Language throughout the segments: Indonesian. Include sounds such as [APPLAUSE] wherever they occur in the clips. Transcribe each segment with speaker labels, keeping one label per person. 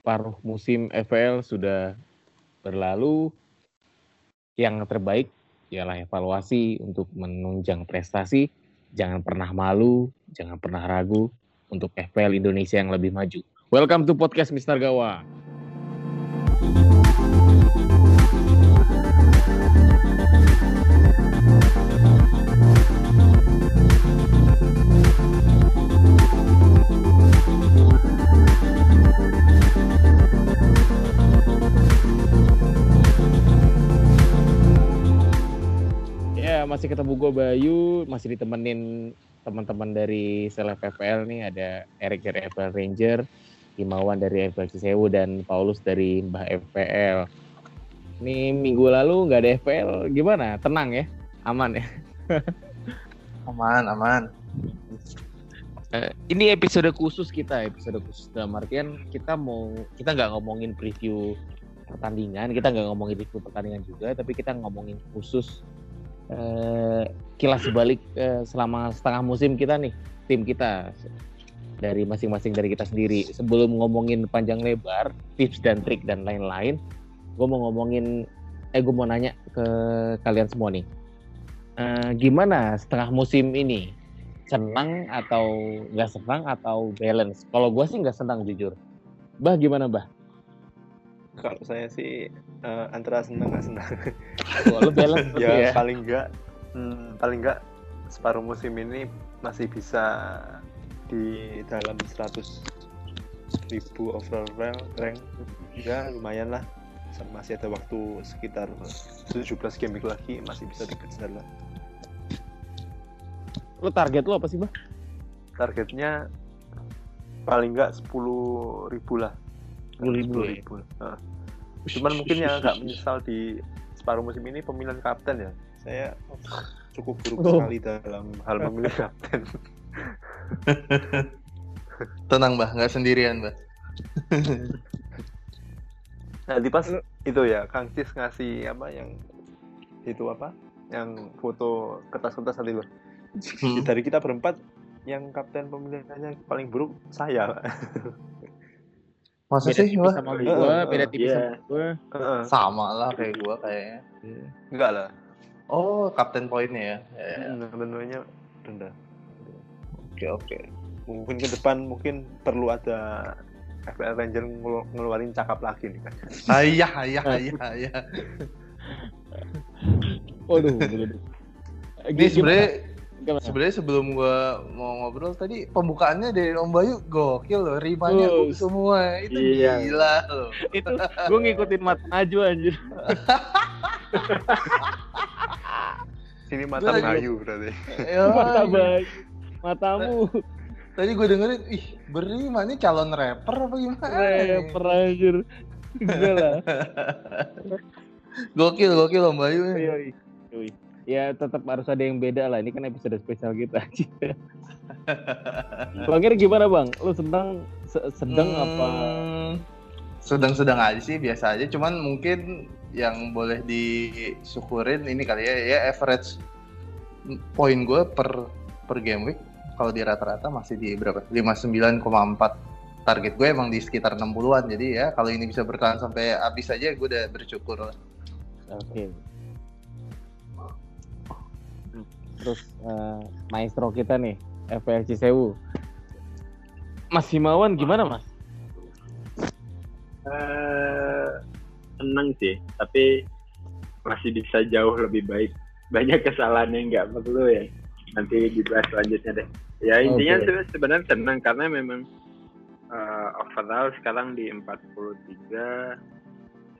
Speaker 1: paruh musim FPL sudah berlalu. Yang terbaik ialah evaluasi untuk menunjang prestasi. Jangan pernah malu, jangan pernah ragu untuk FPL Indonesia yang lebih maju. Welcome to podcast Mister Gawang. Masih ketemu gue Bayu, masih ditemenin teman-teman dari Seleb FPL nih, ada Erik dari FPL Ranger, Himawan dari FPL Cisewu, dan Paulus dari Mbah FPL. Ini minggu lalu nggak ada FPL, gimana? Tenang ya? Aman ya? [LAUGHS]
Speaker 2: aman, aman.
Speaker 1: Uh, ini episode khusus kita, episode khusus dalam artian kita mau kita nggak ngomongin preview pertandingan, kita nggak ngomongin review pertandingan juga, tapi kita ngomongin khusus eh, kilas balik eh, selama setengah musim kita nih tim kita. Dari masing-masing dari kita sendiri. Sebelum ngomongin panjang lebar tips dan trik dan lain-lain gue mau ngomongin eh gue mau nanya ke kalian semua nih. Eh, gimana setengah musim ini? Senang atau nggak senang atau balance? Kalau gue sih nggak senang jujur. Bah gimana bah?
Speaker 2: Kalau saya sih uh, antara senang nggak senang.
Speaker 1: Oh, lu balance [LAUGHS]
Speaker 2: ya, ya paling enggak hmm, paling enggak separuh musim ini masih bisa di dalam 100 ribu overall rank ya lumayan lah masih ada waktu sekitar 17 game lagi masih bisa dikejar lah
Speaker 1: lu target lu apa sih bah
Speaker 2: targetnya paling enggak 10 ribu lah
Speaker 1: sepuluh ribu, ya? ribu.
Speaker 2: Cuman mungkin yang agak [LAUGHS] menyesal di separuh musim ini pemilihan kapten ya. Saya cukup buruk oh. sekali dalam hal memilih kapten. [LAUGHS]
Speaker 3: Tenang mbak, nggak sendirian mbak. [LAUGHS]
Speaker 2: nah di pas itu ya, Kang Cis ngasih apa yang itu apa? Yang foto kertas-kertas tadi loh. Hmm. Dari kita berempat, yang kapten pemilihannya paling buruk saya.
Speaker 3: Masa beda sih
Speaker 1: gua? sama gua, beda tipis yeah. sama gua.
Speaker 3: Uh, sama lah kayak gua kayaknya.
Speaker 2: Yeah. Enggak lah.
Speaker 3: Oh, kapten poinnya ya.
Speaker 2: Ya, ya. Hmm, rendah.
Speaker 3: Oke, oke.
Speaker 2: Mungkin ke depan mungkin perlu ada FPL Ranger ngeluarin cakap lagi nih kan.
Speaker 3: Ayah, ayah, ayah, ayah.
Speaker 1: Waduh,
Speaker 3: Ini sebenarnya Sebenarnya sebelum gua mau ngobrol tadi pembukaannya dari Om Bayu gokil loh, rimanya uh, semua itu iya. gila loh. [LAUGHS]
Speaker 1: itu gua ngikutin mata Aju anjir. [LAUGHS]
Speaker 2: Sini mata Bayu berarti. [LAUGHS]
Speaker 1: Ya, mata Bayu. Matamu.
Speaker 3: Tadi gue dengerin, ih berima nih calon rapper apa gimana?
Speaker 1: Rapper anjir. Gila lah.
Speaker 3: gokil, gokil Om Bayu.
Speaker 1: Iya, iya ya tetap harus ada yang beda lah. Ini kan episode spesial kita. [LAUGHS] [LAUGHS] bang Ir gimana bang? Lu sedang sedang hmm, apa?
Speaker 3: Sedang-sedang aja sih, biasa aja. Cuman mungkin yang boleh disyukurin ini kali ya, ya average poin gue per per game week kalau di rata-rata masih di berapa? 59,4 target gue emang di sekitar 60-an jadi ya kalau ini bisa bertahan sampai habis aja gue udah bersyukur
Speaker 1: lah. Oke. Okay terus uh, maestro kita nih FPLC Sewu Mas Himawan gimana Mas?
Speaker 4: Uh, sih tapi masih bisa jauh lebih baik. Banyak kesalahan yang nggak perlu ya. Nanti dibahas selanjutnya deh. Ya intinya okay. sebenarnya senang karena memang uh, overall sekarang di 43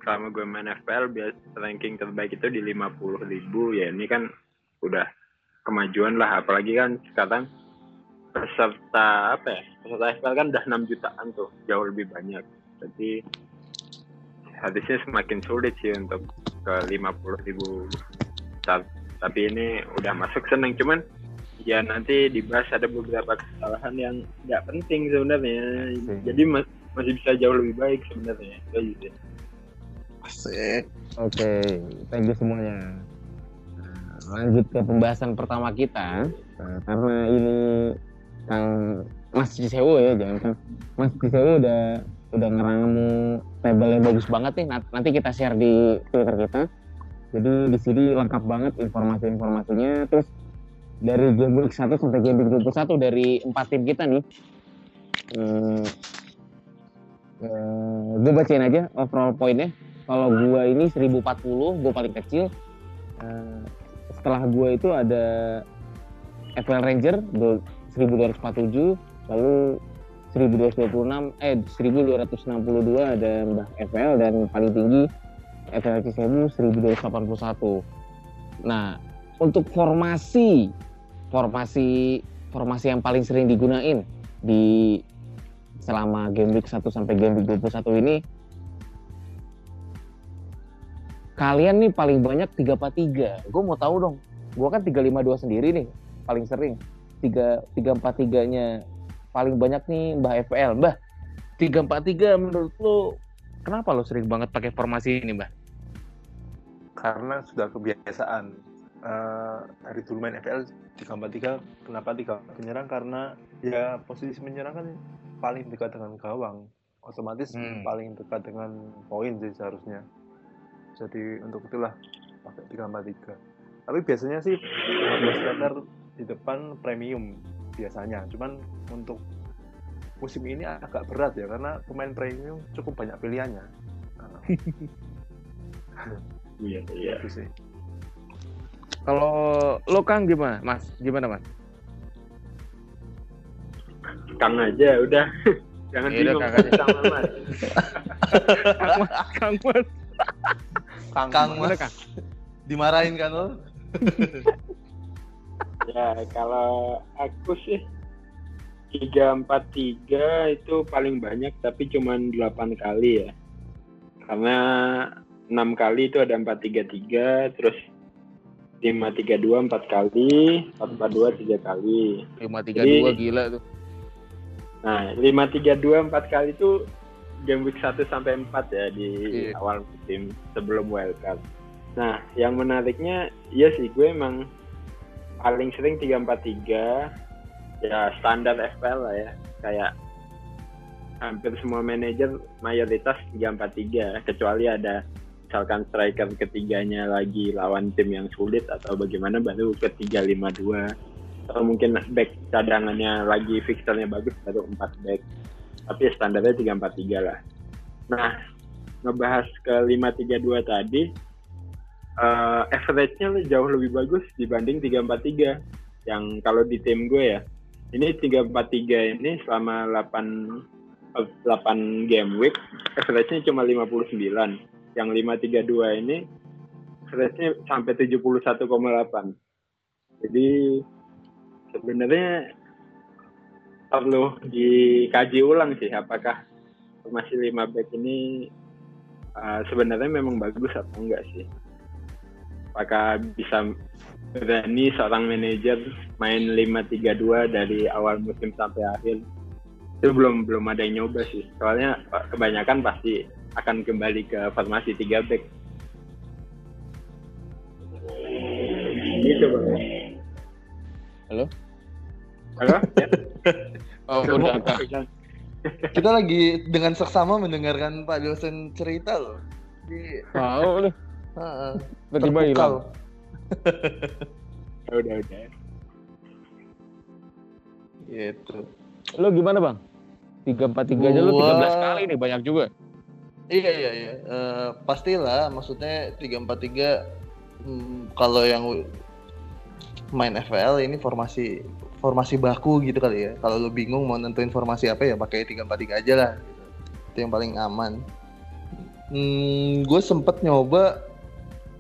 Speaker 4: selama gue main FPL biasa ranking terbaik itu di 50 ribu. Ya ini kan udah kemajuan lah apalagi kan sekarang peserta apa ya peserta FPL kan udah 6 jutaan tuh jauh lebih banyak. Jadi harusnya semakin sulit sih untuk ke 50 ribu. Tapi ini udah masuk seneng cuman ya nanti dibahas ada beberapa kesalahan yang nggak penting sebenarnya. Jadi mas masih bisa jauh lebih baik sebenarnya. Itu
Speaker 1: Asik. Oke, okay. thank you semuanya lanjut ke pembahasan pertama kita nah, karena ini Kang Mas Cisewo ya jangan kan Mas Cisewo udah udah ngeramu table bagus banget nih. Nanti kita share di Twitter kita. Jadi di sini lengkap banget informasi-informasinya. Terus dari game week 1 sampai game week 21 dari empat tim kita nih. Hmm, gue bacain aja overall poinnya. Kalau gue ini 1040, gue paling kecil. Eh, setelah gue itu ada FL Ranger du- 1247, lalu 1226 eh 1262 ada Mbah FL dan paling tinggi FL Cisebu 1281. Nah, untuk formasi formasi formasi yang paling sering digunain di selama game week 1 sampai game week 21 ini kalian nih paling banyak 343. Gue mau tahu dong. Gue kan 352 sendiri nih paling sering. 3 343-nya paling banyak nih Mbah FPL. Mbah, 343 menurut lo kenapa lo sering banget pakai formasi ini, Mbah?
Speaker 2: karena sudah kebiasaan Eh, dari dulu main FPL 343 kenapa tiga penyerang karena ya posisi menyerang kan paling dekat dengan gawang otomatis
Speaker 1: Hmm.
Speaker 2: paling dekat dengan poin sih seharusnya jadi untuk itulah pakai 343 tapi biasanya sih 15 striker di depan premium biasanya cuman untuk musim ini agak berat ya karena pemain premium cukup banyak pilihannya [LAUGHS]
Speaker 4: Iya, iya.
Speaker 2: itu sih
Speaker 1: Kalau lo Kang gimana, Mas? Gimana, Mas?
Speaker 4: Kang aja udah. [LAUGHS] Jangan
Speaker 1: Ya udah,
Speaker 4: bingung sama Mas. [LAUGHS]
Speaker 1: Kang Mas, Kang Mas.
Speaker 3: Kang,
Speaker 1: Gimana,
Speaker 3: Mas
Speaker 1: Kang? [LAUGHS]
Speaker 3: dimarahin kan lo? [LAUGHS]
Speaker 4: Ya, kalau aku sih 343 itu paling banyak tapi cuma 8 kali ya. Karena 6 kali itu ada 433, terus 532 4 kali, 442 3 kali.
Speaker 1: 532
Speaker 4: Jadi-
Speaker 1: gila tuh.
Speaker 4: Nah, 532 4 kali itu game week 1 sampai 4 ya di
Speaker 1: Iya.
Speaker 4: awal musim sebelum wildcard. Nah, yang menariknya iya sih gue emang paling sering 343 ya standar FPL lah ya. Kayak hampir semua manajer mayoritas 343 kecuali ada misalkan striker ketiganya lagi lawan tim yang sulit atau bagaimana baru ke 352 atau mungkin back cadangannya lagi fixernya bagus baru 4 back tapi ya standarnya 343 lah. Nah ngebahas ke 532 tadi eh average-nya jauh lebih bagus dibanding 343 yang kalau di tim gue ya ini 343 ini selama 8 eh, 8 game week average-nya cuma 59 yang 532 ini average-nya sampai 71,8 jadi sebenarnya perlu dikaji ulang sih apakah formasi 5 back ini uh, sebenarnya memang bagus atau enggak sih? Apakah bisa berani seorang manajer main 5-3-2 dari awal musim sampai akhir? Itu belum belum ada yang nyoba sih. Soalnya kebanyakan pasti akan kembali ke formasi 3 back. Gitu bang.
Speaker 1: Halo?
Speaker 4: Halo ya? [LAUGHS]
Speaker 1: Oh, udah.
Speaker 3: Kita lagi dengan seksama mendengarkan Pak dosen cerita loh. Di,
Speaker 1: Mau nih.
Speaker 3: Heeh.
Speaker 1: Tiba-tiba hilang. [LAUGHS]
Speaker 4: udah udah
Speaker 3: Gitu.
Speaker 1: Lo gimana, Bang? 343 aja lo
Speaker 3: Gua-
Speaker 1: 13 kali nih, banyak juga.
Speaker 3: Iya iya iya. Eh, pastilah maksudnya 343 hmm, kalau yang main FPL ini formasi formasi baku gitu kali ya. Kalau lu bingung mau nentuin formasi apa ya pakai 343 aja lah gitu. Itu yang paling aman. Hmm, gue sempet nyoba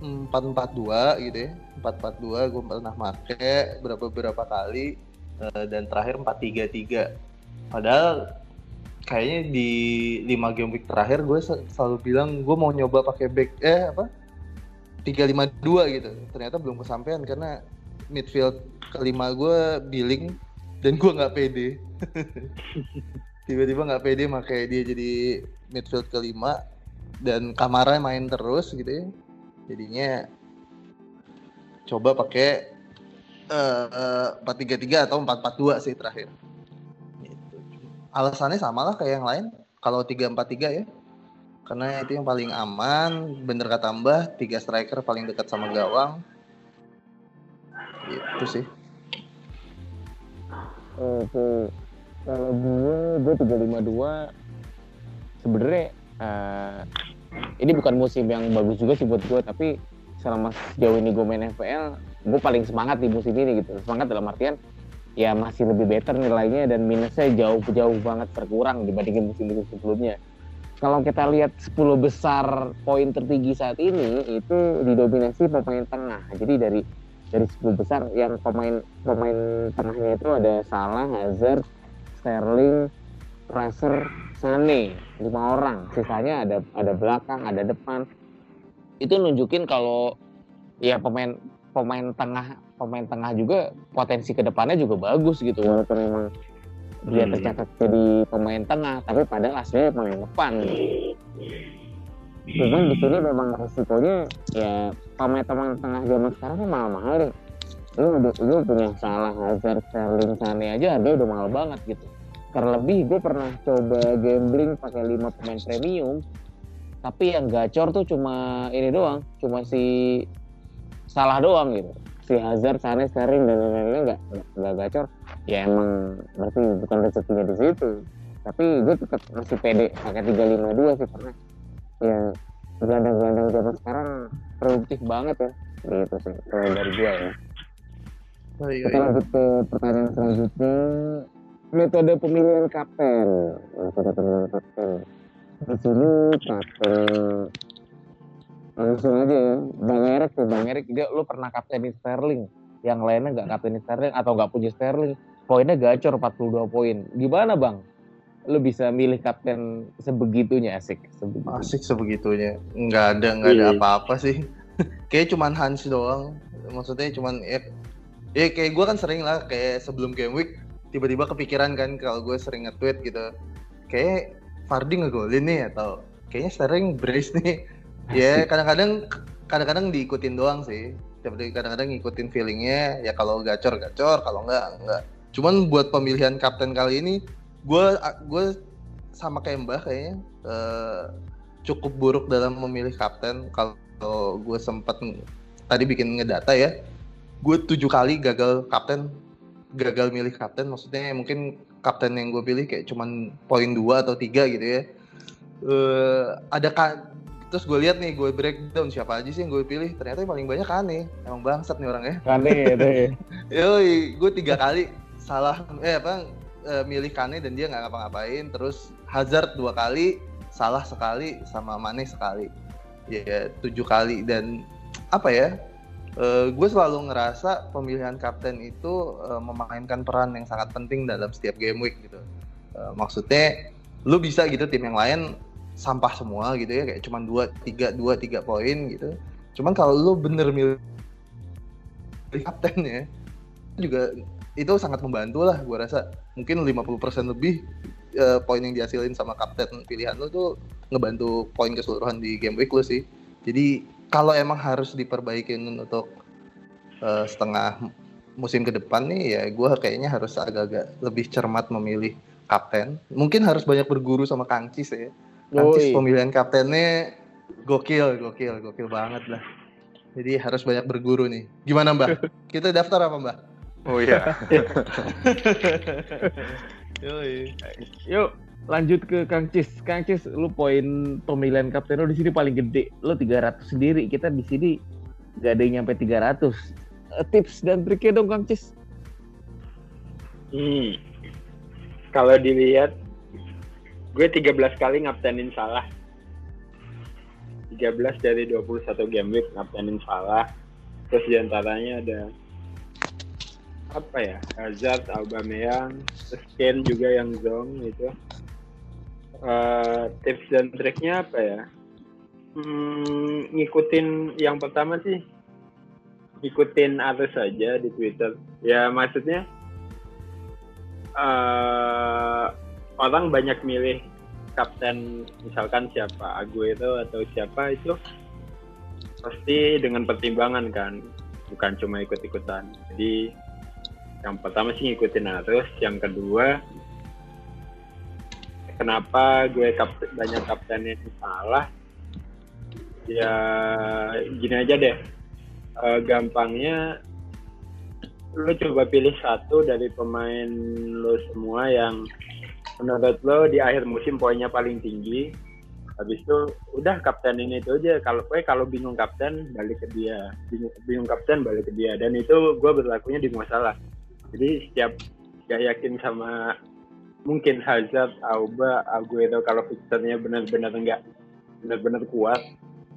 Speaker 3: 442 gitu ya. 442 gue pernah make berapa berapa kali eh, dan terakhir 433. Padahal kayaknya di 5 game week terakhir gue sel- selalu bilang gue mau nyoba pakai back eh apa 352 gitu ternyata belum kesampaian karena midfield kelima gue billing dan gue nggak pede [LAUGHS] tiba-tiba nggak pede makanya dia jadi midfield kelima dan Kamara main terus gitu ya jadinya coba pakai eh, empat tiga tiga atau empat empat dua sih terakhir Gitu. alasannya sama lah kayak yang lain kalau 3-4-3 ya. Karena itu yang paling aman, bener kata Mbah, tiga striker paling dekat sama gawang. Itu sih.
Speaker 1: Oke. Kalau gue, gue 352 sebenarnya eh, ini bukan musim yang bagus juga sih buat gue, tapi selama sejauh ini gue main FPL, gue paling semangat di musim ini gitu. Semangat dalam artian ya masih lebih better nilainya dan minusnya jauh-jauh banget berkurang dibandingin musim-musim sebelumnya. Kalau kita lihat 10 besar poin tertinggi saat ini itu didominasi pemain tengah. Jadi dari dari 10 besar yang pemain pemain tengahnya itu ada Salah, Hazard, Sterling, Fraser, Sane, lima orang. Sisanya ada ada belakang, ada depan. Itu nunjukin kalau ya pemain pemain tengah pemain tengah juga potensi ke depannya juga bagus gitu walaupun memang dia
Speaker 4: Hmm.
Speaker 1: tercatat jadi pemain tengah tapi padahal aslinya pemain depan gitu. Cuman di sini memang resikonya ya pemain-pemain tengah zaman sekarang kan mahal-mahal deh. Lu udah lu punya salah Hazard, Sterling, Sane aja harganya udah mahal banget gitu. Terlebih gue pernah coba gambling pakai 5 pemain premium tapi yang gacor tuh cuma ini doang, cuma si salah doang gitu. Si Hazard, Sane, Sterling dan lain-lainnya nggak nggak- gacor. Ya emang berarti bukan rezekinya di situ. Tapi gue tetap masih pede pakai 352 sih karena ya gelandang-gelandang zaman sekarang produktif banget ya. Gitu sih kalau dari gua ya.
Speaker 3: Oh, iya,
Speaker 1: kita
Speaker 3: iya.
Speaker 1: lanjut ke pertanyaan selanjutnya. Metode pemilihan kapten. Metode pemilihan kapten. Di sini kapten langsung aja ya. Bang Erik tuh bang Erik dia lu pernah kaptenin Sterling? Yang lainnya nggak kaptenin Sterling atau nggak punya Sterling? Poinnya gacor 42 poin. Gimana bang lu bisa milih kapten sebegitunya asik sebegitunya.
Speaker 3: Asik sebegitunya. Nggak ada nggak ada
Speaker 4: Iya.
Speaker 3: apa-apa sih. [LAUGHS] kayak cuman Hans doang. Maksudnya cuman ya, ya kayak gue kan sering lah kayak sebelum game week tiba-tiba kepikiran kan kalau gue sering nge-tweet gitu. Kayak Fardi ngegolin nih atau kayaknya sering brace nih. [LAUGHS] Ya kadang-kadang kadang-kadang diikutin doang sih. Seperti kadang-kadang ngikutin feelingnya ya kalau gacor gacor kalau enggak enggak. Cuman buat pemilihan kapten kali ini gue gue sama kayak Mbah kayaknya eh, cukup buruk dalam memilih kapten. Kalau gue sempat tadi bikin ngedata ya gue tujuh kali gagal kapten gagal milih kapten. Maksudnya mungkin kapten yang gue pilih kayak cuman poin dua atau tiga gitu ya. Eh ada ka- terus gue lihat nih gue breakdown siapa aja sih yang gue pilih. Ternyata yang paling banyak aneh emang bangsat nih orang ya.
Speaker 1: Aneh itu ya
Speaker 3: Yoi, gue tiga kali salah eh apa eh, milih Kane dan dia nggak ngapa-ngapain. Terus Hazard dua kali, salah sekali, sama Mane sekali. Ya tujuh kali dan apa ya? eh, gue selalu ngerasa pemilihan kapten itu eh, memainkan peran yang sangat penting dalam setiap game week gitu. Eh, maksudnya lu bisa gitu tim yang lain sampah semua gitu ya kayak cuman dua tiga dua tiga poin gitu. Cuman kalau lu bener milih kapten ya juga itu sangat membantu lah gue rasa. Mungkin 50% lebih eh, poin yang dihasilin sama kapten pilihan lu tuh ngebantu poin keseluruhan di game week lu sih. Jadi kalau emang harus diperbaikin untuk eh, setengah musim ke depan nih ya gue kayaknya harus agak-agak lebih cermat memilih kapten. Mungkin harus banyak berguru sama Kangcis ya. Kangcis pemilihan kaptennya gokil gokil gokil banget lah. Jadi harus banyak berguru nih. Gimana mbak [LAUGHS] kita daftar apa mbak
Speaker 2: Oh iya. [LAUGHS]
Speaker 3: Yoi.
Speaker 1: Yuk lanjut ke Kang Cis. Kang Cis, lu poin pemilihan kapten lu di sini paling gede. Lu 300 sendiri. Kita di sini gak ada yang nyampe 300. Eh, Tips dan triknya dong Kang Cis.
Speaker 4: Hmm. Kalau dilihat, gue 13 kali ngaptenin salah. 13 dari 21 game week ngaptenin salah. Terus di antaranya ada apa ya Hazard, Aubameyang, Kane juga yang zong itu. Eh, tips dan triknya apa ya? Hmm, ngikutin yang pertama sih ngikutin arus saja di Twitter. Ya maksudnya eh orang banyak milih kapten misalkan siapa Aguero atau siapa itu pasti dengan pertimbangan kan bukan cuma ikut-ikutan jadi yang pertama sih ngikutin arus yang kedua kenapa gue kapten, banyak kapten yang salah? Ya gini aja deh. Eh, gampangnya lo coba pilih satu dari pemain lo semua yang menurut lo di akhir musim poinnya paling tinggi. Habis itu udah kapten ini itu aja. Kalau gue kalau bingung kapten balik ke dia. Bingung, bingung kapten balik ke dia. Dan itu gue berlakunya di masalah jadi setiap gak yakin sama mungkin Hazard, Auba, Aguero kalau fixernya benar-benar enggak benar-benar kuat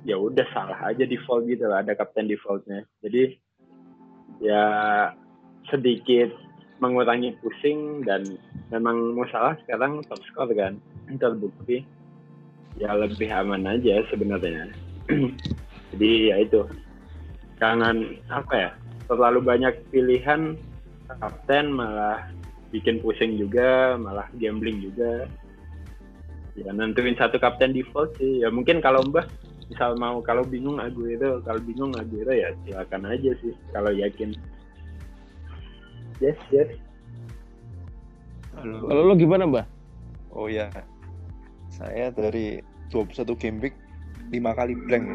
Speaker 4: ya udah salah aja default gitu lah ada kapten defaultnya. Jadi ya sedikit mengurangi pusing dan memang mau salah sekarang top score kan. Terbukti ya lebih aman aja sebenarnya. [CLEARS THROAT] Jadi ya itu jangan apa ya terlalu banyak pilihan kapten malah bikin pusing juga malah gambling juga ya nentuin satu kapten default sih ya mungkin kalau mbah misal mau kalau bingung Aguero kalau bingung Aguero ya silakan aja sih kalau yakin yes yes
Speaker 2: Halo.
Speaker 1: Kalau lo gimana, Mbak?
Speaker 2: Oh ya, saya dari 21 game week 5 kali blank,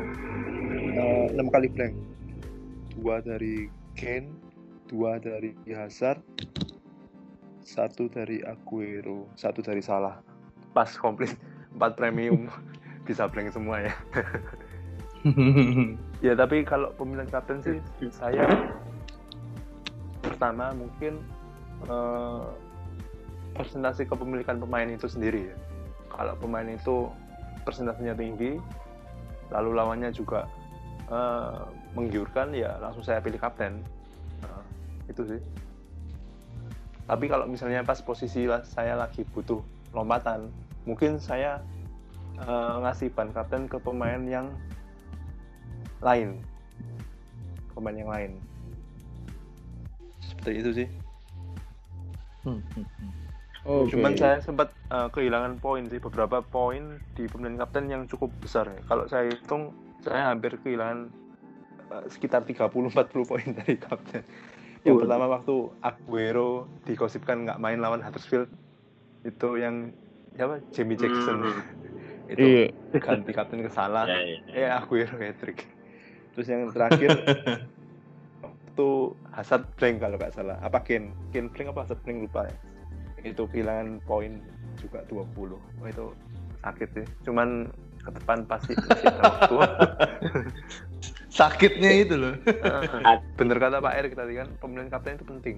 Speaker 2: Eh, 6 kali blank. Dua dari Kane, dua dari Hazard, satu dari Aguero, satu dari Salah. Pas komplit, 4 premium [LAUGHS] bisa blank semua ya. [LAUGHS] Ya tapi kalau pemilihan kapten sih saya pertama mungkin eh, persentase kepemilikan pemain itu sendiri ya. Kalau pemain itu persentasenya tinggi, lalu lawannya juga eh, menggiurkan, ya langsung saya pilih kapten. Itu sih. Tapi kalau misalnya pas posisi saya lagi butuh lompatan, mungkin saya eh, ngasih ban kapten ke pemain yang lain, pemain yang lain. Seperti itu sih.
Speaker 1: Oke.
Speaker 2: Cuman saya sempat uh, kehilangan poin sih beberapa poin di pemilihan kapten yang cukup besar. Kalau saya hitung saya hampir kehilangan uh, sekitar 30-40 poin dari kapten. Yang pertama waktu Aguero dikosipkan nggak main lawan Huddersfield itu yang siapa Jamie Jackson
Speaker 4: Hmm. [LAUGHS]
Speaker 2: itu
Speaker 1: Iya.
Speaker 2: ganti kapten ke Salah.
Speaker 4: ya, ya.
Speaker 2: Eh Aguero hat-trick. Terus yang terakhir [LAUGHS] itu Hazard blank kalau nggak salah. Apa Kane? Kane blank apa Hazard blank lupa ya. Itu kehilangan poin juga 20. Oh, itu sakit sih. Cuman ke depan pasti masih [LAUGHS] ada waktu.
Speaker 3: Sakitnya itu loh. [LAUGHS]
Speaker 2: Bener kata Pak Erik tadi kan, pemilihan kapten itu penting.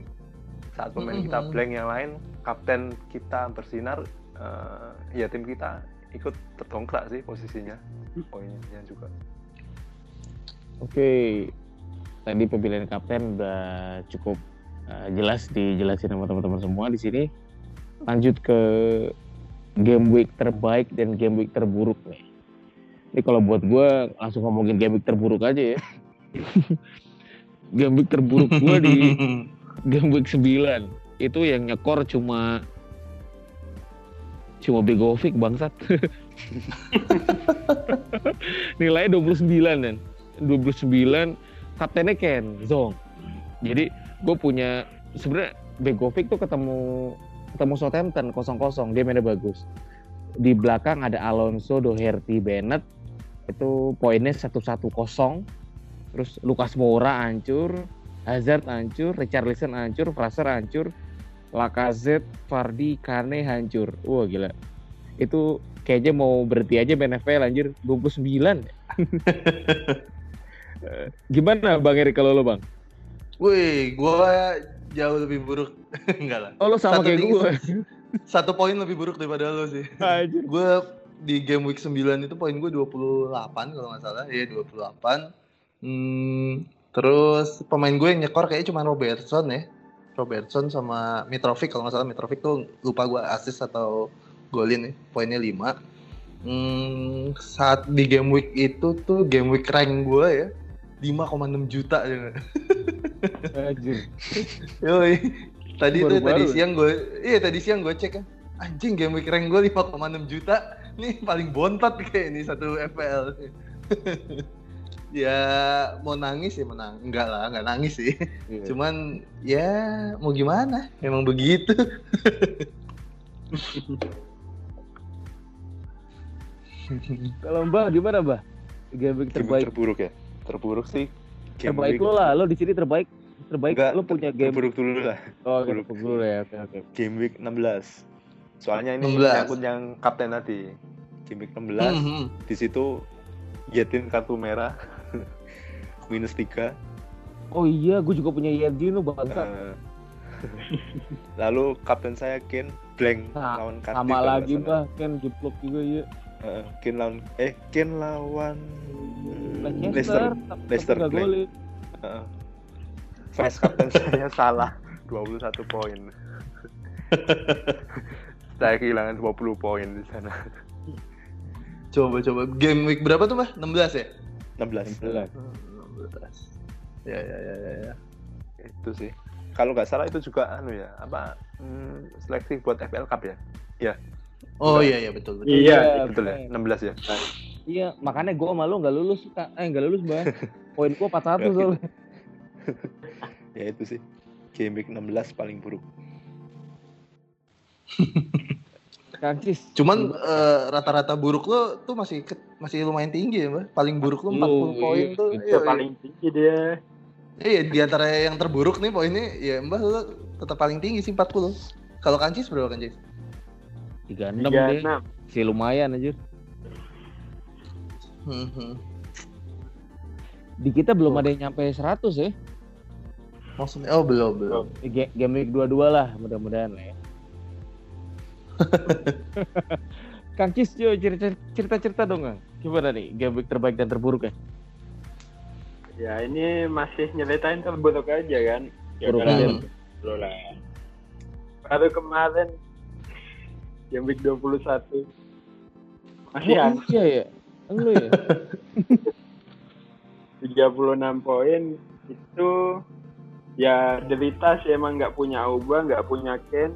Speaker 2: Saat pemain kita blank yang lain, kapten kita bersinar, eh, ya tim kita ikut terdongkrak sih posisinya, poinnya juga.
Speaker 1: Oke. Tadi pemilihan kapten udah cukup uh, jelas dijelasin sama teman-teman semua di sini. Lanjut ke game week terbaik dan game week terburuk nih. Ini kalau buat gue langsung ngomongin week terburuk aja ya. [LAUGHS] week terburuk gue di [LAUGHS] week 9 itu yang nyekor cuma cuma Begovic bangsat. [LAUGHS] Nilainya 29 dan 29 kaptennya Ken Zong. Jadi gue punya sebenarnya Begovic tuh ketemu ketemu Southampton 0-0 dia mainnya bagus. Di belakang ada Alonso, Doherty, Bennett itu poinnya 1-1-0. Terus Lucas Moura hancur, Hazard hancur, Richarlison hancur, Fraser hancur, Lacazette, Vardy, Kane hancur. Wah gila. Itu kayaknya mau berhenti aja main FPL anjir 29. Eh, [LAUGHS] Gimana Bang Erik kalau lo Bang?
Speaker 3: Wih, gua jauh lebih buruk. [LAUGHS] Enggak lah.
Speaker 1: Oh lo sama
Speaker 3: Satu
Speaker 1: kayak gue.
Speaker 3: Satu poin lebih buruk daripada lo sih.
Speaker 1: Anjir.
Speaker 3: gue di game week 9 itu poin gue 28 kalau nggak salah. Iya, 28. Hmm, terus pemain gue yang nyekor kayaknya cuma Robertson ya. Robertson sama Mitrovic kalau nggak salah Mitrovic tuh lupa gue assist atau golin ya. Poinnya 5. Hmm, saat di game week itu tuh game week rank gue ya 5,6 juta ya.
Speaker 1: Anjir. [LAUGHS]
Speaker 3: Yoi. Tadi tuh
Speaker 1: Baru-baru
Speaker 3: tadi
Speaker 1: ya?
Speaker 3: siang gue iya tadi siang gue cek kan. Anjing game week rank gue 5,6 juta. Nih paling bontot kayak ini satu FPL. [LAUGHS] ya mau nangis ya menang. Enggak lah, enggak nangis sih.
Speaker 1: Iya.
Speaker 3: Cuman ya mau gimana? Emang begitu. [LAUGHS]
Speaker 1: Kalau Mbah gimana Mbah? Game week
Speaker 2: Game
Speaker 1: terbaik.
Speaker 2: terburuk ya. Terburuk sih. Game
Speaker 1: terbaik
Speaker 2: week-
Speaker 1: lo lah, lo di sini terbaik. Terbaik
Speaker 2: Enggak,
Speaker 1: lo punya game.
Speaker 2: terburuk dulu lah.
Speaker 1: Oh,
Speaker 2: terburuk.
Speaker 1: terburuk dulu ya. Oke, oke.
Speaker 2: Game week 16. Soalnya ini
Speaker 3: 16.
Speaker 2: nyangkut yang kapten tadi. Week 16
Speaker 3: Mhm.
Speaker 2: di situ Yetin kartu merah [LAUGHS] minus 3
Speaker 1: Oh iya, gue juga punya Yedin lo bangsa.
Speaker 2: Eh, lalu kapten saya Ken blank
Speaker 1: Nah,
Speaker 2: lawan Kartik
Speaker 1: Sama lagi. Mbah, kan jeblok juga ya.
Speaker 2: Eh, Ken lawan eh Ken lawan
Speaker 1: Leicester,
Speaker 2: Leicester Leicester blank. Heeh. Vice kapten [LAUGHS] saya salah 21 poin [LAUGHS] saya kehilangan 20 poin di sana
Speaker 3: Coba coba game week berapa tuh, Mbah? 16 ya?
Speaker 2: 16
Speaker 1: Jelas.
Speaker 3: 16. Ya ya ya ya. ya.
Speaker 2: itu sih kalau nggak salah itu juga anu ya apa hmm, seleksi buat FL Cup ya
Speaker 3: Oh iya iya betul betul.
Speaker 4: Iya,
Speaker 2: betul ya
Speaker 1: bener.
Speaker 2: 16 ya
Speaker 1: Iya, makanya gue sama lo nggak lulus, Kak. Eh, nggak lulus, Mbah. [LAUGHS] Poin gue 41
Speaker 2: Berarti-
Speaker 1: soalnya. [LAUGHS]
Speaker 2: ya itu sih game week 16 paling buruk
Speaker 1: Kancis.
Speaker 3: Cuman eh, rata-rata buruk lo tuh masih ke- masih lumayan tinggi ya, Mbah. Paling buruk lo 40
Speaker 1: Lu,
Speaker 3: poin
Speaker 1: iya,
Speaker 3: tuh.
Speaker 1: itu
Speaker 3: Iya,
Speaker 4: paling tinggi dia.
Speaker 3: Iya, di antara yang terburuk nih poinnya ya Mbah lo tetap paling tinggi sih 40. Kalau Kancis berapa Kancis?
Speaker 1: 36 deh.
Speaker 4: 36.
Speaker 1: Masih lumayan aja.
Speaker 3: Mhm.
Speaker 1: Di kita belum ada yang nyampe 100 ya.
Speaker 3: Maksudnya oh belum belum.
Speaker 1: Game week 22 lah, mudah-mudahan lah ya. [LAUGHS] Kang Cis, yo cerita- cerita-cerita dong, Kang. Gimana nih game week terbaik dan terburuk ya?
Speaker 4: Ya ini masih nyeritain terburuk aja kan. Ya
Speaker 1: Buruk
Speaker 4: kan, lah. Baru kemarin yang week 21 masih
Speaker 1: Wah,
Speaker 4: an
Speaker 1: iya ya. Lu ya? [LAUGHS]
Speaker 4: 36 poin itu ya derita sih emang nggak punya Auba, nggak punya Ken.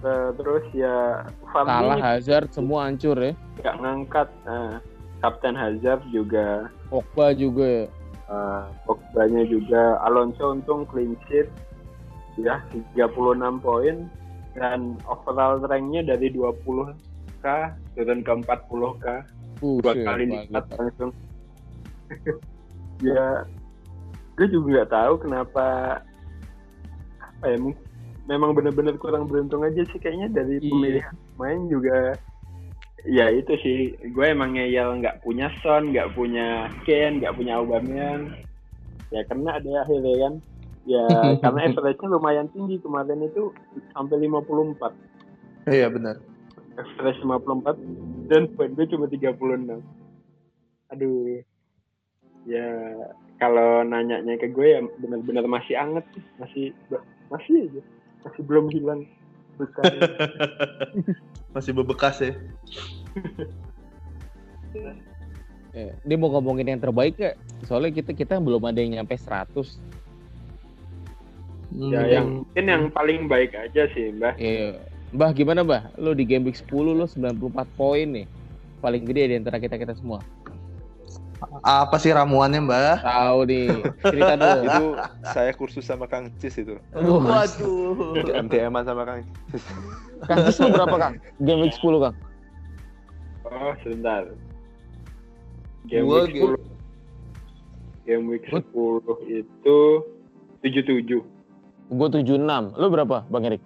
Speaker 4: Eh, Terus ya
Speaker 1: Salah
Speaker 4: Farming
Speaker 1: Hazard semua hancur ya.
Speaker 4: nggak ngangkat. Nah, Kapten Hazard juga.
Speaker 1: Pogba juga. Ya.
Speaker 4: uh, Pogba-nya juga. Alonso untung clean sheet. Ya 36 poin. Dan overall ranknya dari 20k turun ke 40k dua kali lipat langsung. [LAUGHS] Ya gue juga nggak tahu kenapa apa ya mung- memang benar-benar kurang beruntung aja sih kayaknya dari
Speaker 1: Iya.
Speaker 4: pemilihan main juga. Ya itu sih. Gue emang ngeyel nggak punya Son nggak punya Ken nggak punya Aubameyang. Ya karena ada akhirnya kan. Ya [LAUGHS] karena average-nya lumayan tinggi kemarin itu sampai 54
Speaker 3: Iya benar.
Speaker 4: average 54 dan poin gue cuma 36 aduh. Ya kalau nanyanya ke gue ya benar-benar masih anget sih. Masih masih aja masih belum hilang [LAUGHS]
Speaker 3: Masih bebekas ya. [LAUGHS]
Speaker 1: Eh, Ini mau ngomongin yang terbaik ya? Soalnya kita kita belum ada yang nyampe 100.
Speaker 4: ya yang mungkin yang paling baik aja sih mbak
Speaker 1: Iya. Mbah gimana Mbah? Lo di game week 10 lo 94 poin nih. Paling gede di antara kita-kita semua.
Speaker 3: Apa sih ramuannya, Mbah?
Speaker 1: Tahu nih. Cerita dong. [LAUGHS]
Speaker 2: itu saya kursus sama Kang Cis itu
Speaker 1: Aduh,
Speaker 3: Waduh.
Speaker 2: MTM sama Kang Cis
Speaker 1: Kang Cis lo berapa Kang? Game week 10 Kang?
Speaker 4: oh sebentar game
Speaker 3: Gua
Speaker 4: week
Speaker 3: game-
Speaker 4: 10 game week 10 itu 77
Speaker 1: Gue 76. Lo berapa Bang Erik?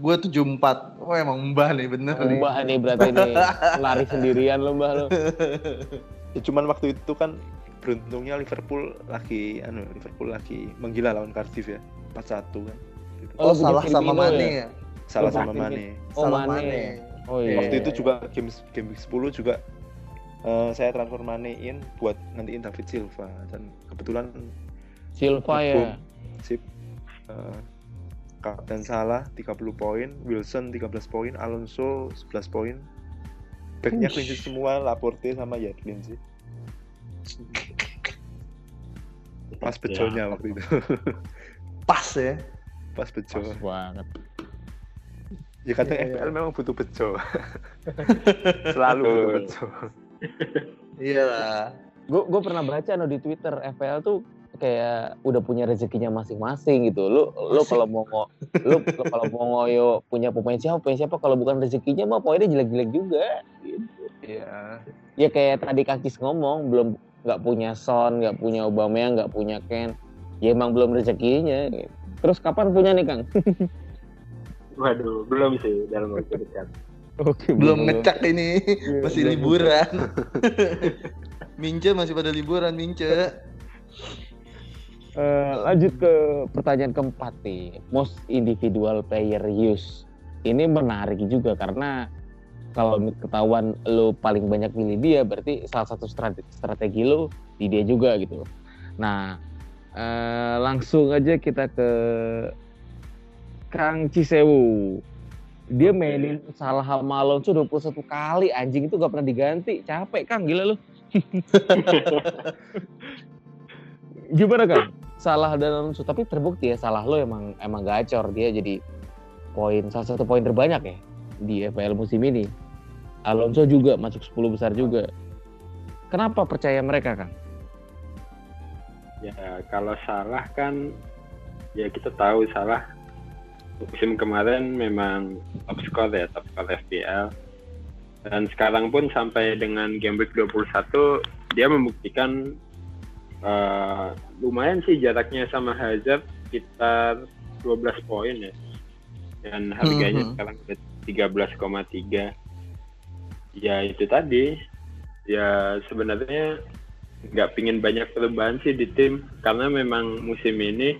Speaker 3: Gue 74. Oh emang Mbah nih bener nih.
Speaker 1: Mbah nih berarti nih. [LAUGHS] Lari sendirian lo Mbah lo. [LAUGHS]
Speaker 2: ya, cuman waktu itu kan beruntungnya Liverpool lagi anu Liverpool lagi menggila lawan Cardiff ya 4-1 kan Gitu.
Speaker 3: Oh,
Speaker 1: Oh,
Speaker 3: salah sama
Speaker 1: Firmino
Speaker 3: Mane
Speaker 1: ya?
Speaker 3: ya.
Speaker 2: salah
Speaker 1: Oh,
Speaker 2: sama
Speaker 1: Mane. Oh
Speaker 3: Salah
Speaker 1: Mane. Oh iya.
Speaker 2: waktu itu juga game game week 10 juga eh, saya transfer Mane in buat nantiin David Silva dan kebetulan
Speaker 1: Silva ya.
Speaker 2: Sip Eh, Kapten Salah 30 poin, Wilson 13 poin, Alonso 11 poin. Backnya sheet semua, Laporte sama Yadlin sih. Pas beconya waktu itu. [LAUGHS]
Speaker 3: Pas ya.
Speaker 2: Pas beco.
Speaker 1: Pas banget.
Speaker 2: Ya kadang
Speaker 3: Iya, iya.
Speaker 2: FPL memang butuh beco. [LAUGHS] Selalu butuh beco.
Speaker 3: Iya lah.
Speaker 1: Gue gue pernah baca no di Twitter FPL tuh kayak udah punya rezekinya masing-masing gitu. Lu lu kalau mau ngo- lu, lu kalau mau ngoyo punya pemain siapa pemain siapa kalau bukan rezekinya mah poinnya jelek-jelek juga. Gitu.
Speaker 2: Iya.
Speaker 1: Ya kayak tadi Kakis ngomong belum nggak punya Son, nggak punya Obama, nggak punya Ken. Ya emang belum rezekinya. Gitu. Terus kapan punya nih Kang?
Speaker 4: Waduh, belum sih dalam waktu dekat.
Speaker 1: Oke,
Speaker 3: Belum ngecek ini,
Speaker 1: Iya,
Speaker 3: masih
Speaker 1: belum
Speaker 3: liburan. [LAUGHS] Mince masih pada liburan, Mince.
Speaker 1: Eh, lanjut ke pertanyaan keempat nih, most individual player use. Ini menarik juga karena kalau ketahuan lo paling banyak pilih dia, berarti salah satu strategi, strategi lo di dia juga gitu. Nah, eh, langsung aja kita ke Kang Cisewu. Dia mainin salah sama Alonso 21 kali, anjing itu gak pernah diganti. Capek Kang, gila lu. [LAUGHS] Gimana Kang? Salah dan Alonso, tapi terbukti ya salah lo emang emang gacor dia jadi poin salah satu poin terbanyak ya di FPL musim ini. Alonso juga masuk 10 besar juga. Kenapa percaya mereka Kang?
Speaker 4: Ya kalau salah kan ya kita tahu salah musim kemarin memang top score ya top score FPL dan sekarang pun sampai dengan game week 21 dia membuktikan eh, lumayan sih jaraknya sama Hazard sekitar 12 poin ya. Dan harganya
Speaker 3: Mhm.
Speaker 4: sekarang udah 13,3 ya itu tadi. Ya sebenarnya nggak pingin banyak perubahan sih di tim karena memang musim ini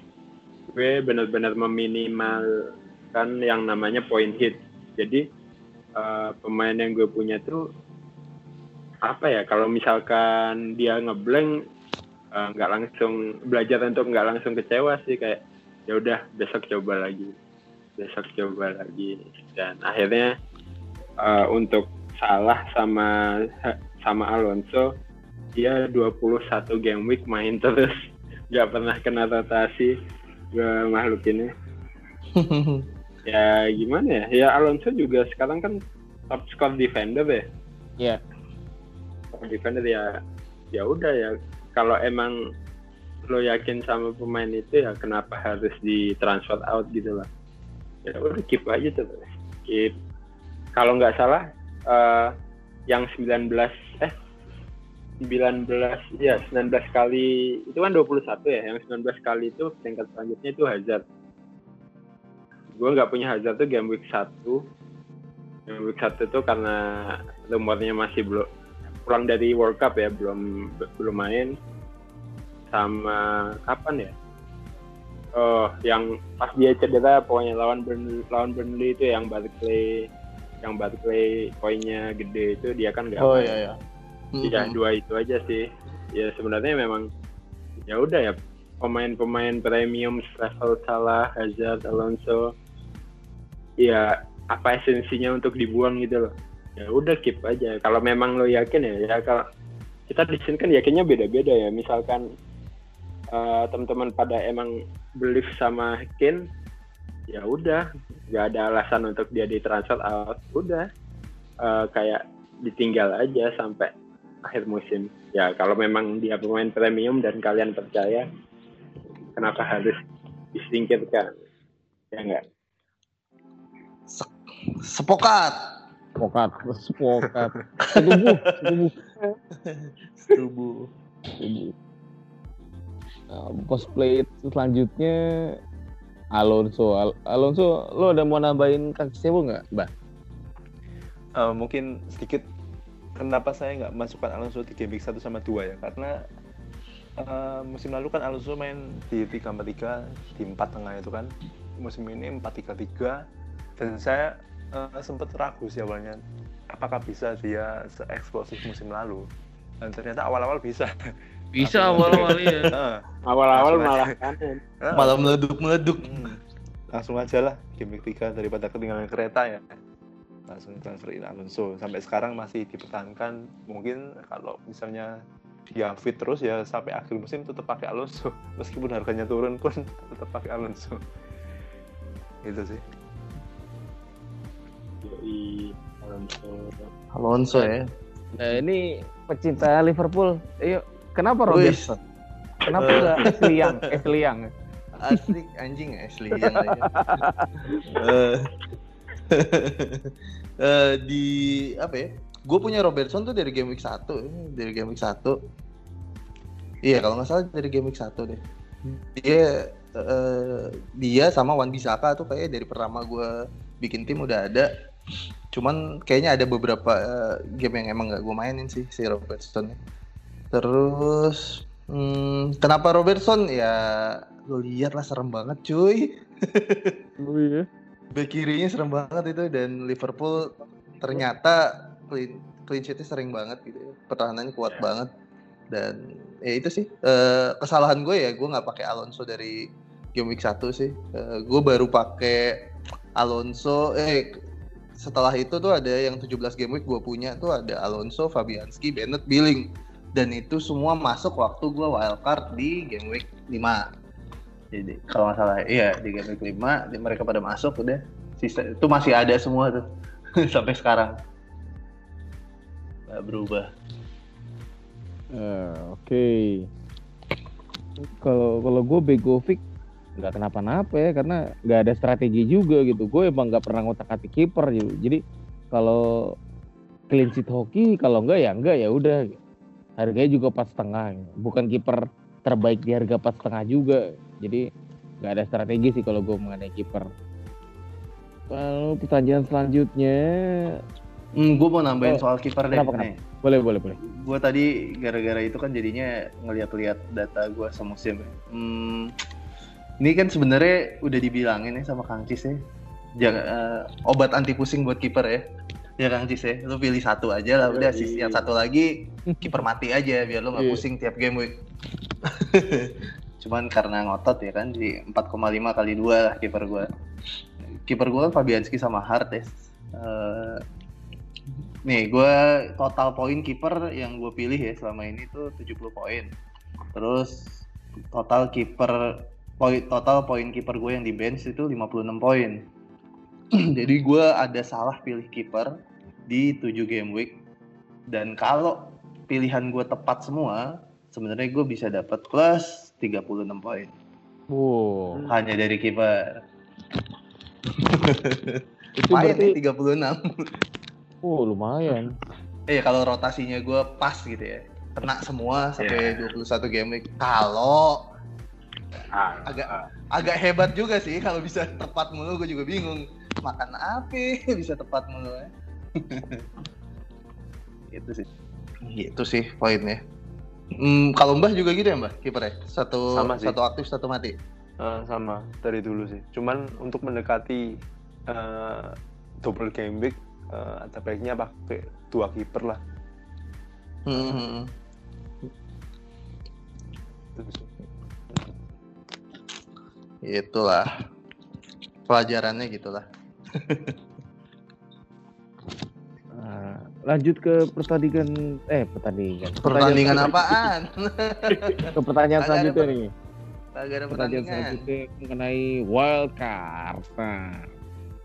Speaker 4: gue benar-benar meminimalkan yang namanya point hit. Jadi eh, pemain yang gue punya tuh apa ya kalau misalkan dia ngeblank eh, nggak langsung belajar untuk nggak langsung kecewa sih kayak ya udah besok coba lagi besok coba lagi. Dan akhirnya eh, untuk salah sama sama Alonso dia 21 game week main terus. [LAUGHS] Nggak pernah kena rotasi gue makhluk ini [LAUGHS] ya gimana ya? Ya Alonso juga sekarang kan top score defender ya.
Speaker 1: Iya.
Speaker 4: top defender ya ya udah ya kalau emang lo yakin sama pemain itu ya kenapa harus di transfer out gitu lah. Ya udah keep aja terus. Keep. Kalau nggak salah eh, yang 19 eh 19 ya 19 kali itu kan 21 ya yang 19 kali itu peringkat selanjutnya itu Hazard. Gue nggak punya Hazard tuh game week 1 game week 1 tuh karena rumornya masih belum pulang dari World Cup ya belum belum main sama kapan ya oh yang pas dia cedera pokoknya lawan Burnley, lawan Burnley itu yang Barclay yang Barclay poinnya gede itu dia kan nggak
Speaker 3: Oh
Speaker 4: main.
Speaker 3: iya ya.
Speaker 4: Iya dua itu aja sih. Ya sebenarnya memang ya udah ya pemain-pemain premium level Salah, Hazard, Alonso. Ya apa esensinya untuk dibuang gitu loh. Ya udah keep aja. Kalau memang lo yakin ya, ya kalau kita di sini kan yakinnya beda-beda ya. Misalkan eh, teman-teman pada emang belief sama Kane, ya udah nggak ada alasan untuk dia ditransfer out. Udah Eh, kayak ditinggal aja sampai akhir musim. Ya kalau memang dia pemain premium dan kalian percaya, kenapa harus disingkirkan? Ya enggak?
Speaker 3: Sepokat.
Speaker 1: Pokat, pokat. [LAUGHS] Setubuh, setubuh.
Speaker 3: Setubu.
Speaker 1: Setubuh. Nah, cosplay selanjutnya Alonso. Al- Alonso, lo ada mau nambahin kaki sewu nggak, Mbak?
Speaker 2: Eh, mungkin sedikit kenapa saya nggak masukkan Alonso di game week 1 sama 2 ya karena eh, musim lalu kan Alonso main di 3-4-3 di 4 tengah itu kan musim ini 4-3-3 dan saya eh, sempat ragu sih awalnya apakah bisa dia se-eksplosif musim lalu? Dan ternyata awal-awal bisa.
Speaker 1: Bisa awal-awal [LAUGHS] ya.
Speaker 4: Awal-awal malah
Speaker 2: eh,
Speaker 3: Malah meleduk-meleduk.
Speaker 2: Hmm. langsung aja lah game week 3 daripada ketinggalan kereta ya. Langsung transferin Alonso. Sampai sekarang masih dipertahankan. Mungkin kalau misalnya dia fit terus ya sampai akhir musim tetap pakai Alonso. [LAUGHS] Meskipun harganya turun pun tetap pakai Alonso. Gitu sih
Speaker 4: Yoi, Alonso.
Speaker 3: Alonso ya.
Speaker 1: Nah, ini pecinta Liverpool. Ayo, kenapa
Speaker 3: Wih.
Speaker 1: Robertson? Kenapa nggak Ashley Young? [LAUGHS] Ashley Young.
Speaker 3: Asli anjing yang aja. Eh, [LAUGHS] eh, di apa ya? Gue punya Robertson tuh dari game week 1 dari game week 1. Iya, kalau nggak salah dari game week 1 deh. Dia eh, dia sama Wan Bisaka tuh kayak dari pertama gue bikin tim udah ada. Cuman kayaknya ada beberapa eh, game yang emang nggak gue mainin sih si Robertson. Terus hmm, kenapa Robertson ya lu lihat lah serem banget cuy. [LAUGHS]
Speaker 1: Oh iya.
Speaker 3: Back kirinya serem banget itu dan Liverpool ternyata clean clean sheetnya sering banget gitu ya. Pertahanannya kuat
Speaker 4: Ya.
Speaker 3: banget dan ya itu sih eh, kesalahan gue ya gue nggak pakai Alonso dari game week 1 sih. Eh, gue baru pakai Alonso eh setelah itu tuh ada yang 17 game week gue punya tuh ada Alonso, Fabianski, Bennett, Billing dan itu semua masuk waktu gue wildcard di game week 5 jadi kalau nggak salah iya di game week 5 di- mereka pada masuk udah. Sisa itu masih ada semua tuh [LAUGHS] sampai sekarang. Nggak berubah.
Speaker 1: Eh, Oke. Kalau kalau gue Begovic nggak kenapa-napa ya karena nggak ada strategi juga gitu. Gue emang nggak pernah ngotak-atik kiper gitu. Jadi kalau clean sheet hoki kalau enggak ya enggak ya udah. Harganya juga pas setengah. Bukan kiper terbaik di harga pas setengah juga. Jadi nggak ada strategi sih kalau gue mengenai kiper. Lalu pertanyaan selanjutnya
Speaker 3: hmm, gue mau nambahin
Speaker 1: Oh,
Speaker 3: soal kiper deh
Speaker 1: kenapa,
Speaker 3: nih
Speaker 1: boleh boleh boleh.
Speaker 3: gue tadi gara-gara itu kan jadinya ngeliat-liat data gue semusim. Hmm, ini kan sebenarnya udah dibilangin ya sama Kang Cis ya. Jangan eh, obat anti pusing buat kiper ya. Ya Kang Cis ya, lu pilih satu aja lah udah sisi yang satu lagi kiper mati aja biar lu nggak
Speaker 1: Iya.
Speaker 3: pusing tiap game week. [LAUGHS] Cuman karena ngotot ya kan di 4,5 kali dua lah kiper gue. Kiper gue kan Fabianski sama Hart ya. Eh, Nih, gue total poin kiper yang gue pilih ya selama ini tuh 70 poin. Terus total kiper poin total poin kiper gue yang di bench itu 56 poin. [CLEARS THROAT] Jadi gue ada salah pilih kiper di 7 game week. Dan kalau pilihan gue tepat semua, sebenarnya gue bisa dapat plus 36 poin
Speaker 1: Wow.
Speaker 3: hanya dari kiper. [LAUGHS]
Speaker 1: Itu
Speaker 3: Lumayan
Speaker 1: berarti
Speaker 3: ya 36.
Speaker 1: oh [LAUGHS] lumayan.
Speaker 3: Eh kalau rotasinya gue pas gitu ya, kena semua sampai
Speaker 4: Iya.
Speaker 3: 21 game week. Kalau agak
Speaker 4: ah.
Speaker 3: agak hebat juga sih kalau bisa tepat mulu, gue juga bingung makan apa [LAUGHS] bisa tepat mulu ya. [LAUGHS] gitu sih. Gitu sih poinnya. Hmm, kalau Mbah juga gitu ya Mbah kiper ya? Satu
Speaker 2: Sama sih.
Speaker 3: satu aktif satu mati.
Speaker 2: Eh, sama dari dulu sih. Cuman untuk mendekati eh, double game week, eh, ada baiknya pakai dua kiper lah.
Speaker 3: Hmm.
Speaker 2: Itu sih.
Speaker 3: Itulah pelajarannya gitulah.
Speaker 1: Nah, lanjut ke pertandingan eh pertandingan.
Speaker 3: Pertandingan apaan?
Speaker 1: Ke pertanyaan selanjutnya
Speaker 3: per-
Speaker 1: nih. Pertanyaan
Speaker 3: pertandingan.
Speaker 1: selanjutnya mengenai wild card. Nah,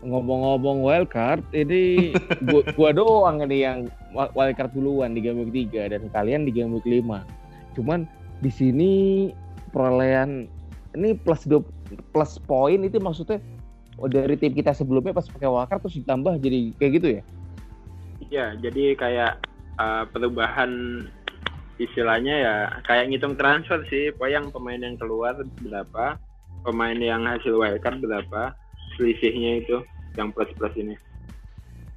Speaker 1: ngomong-ngomong wild card, ini [LAUGHS] gua, gua doang nih yang wild card duluan di game week 3 dan kalian di game week 5. Cuman di sini perolehan ini plus do, plus poin itu maksudnya oh, dari tim kita sebelumnya pas pakai card terus ditambah jadi kayak gitu ya?
Speaker 4: Iya, jadi kayak uh, perubahan istilahnya ya kayak ngitung transfer sih, pokoknya yang pemain yang keluar berapa, pemain yang hasil wildcard berapa, selisihnya itu yang plus-plus ini.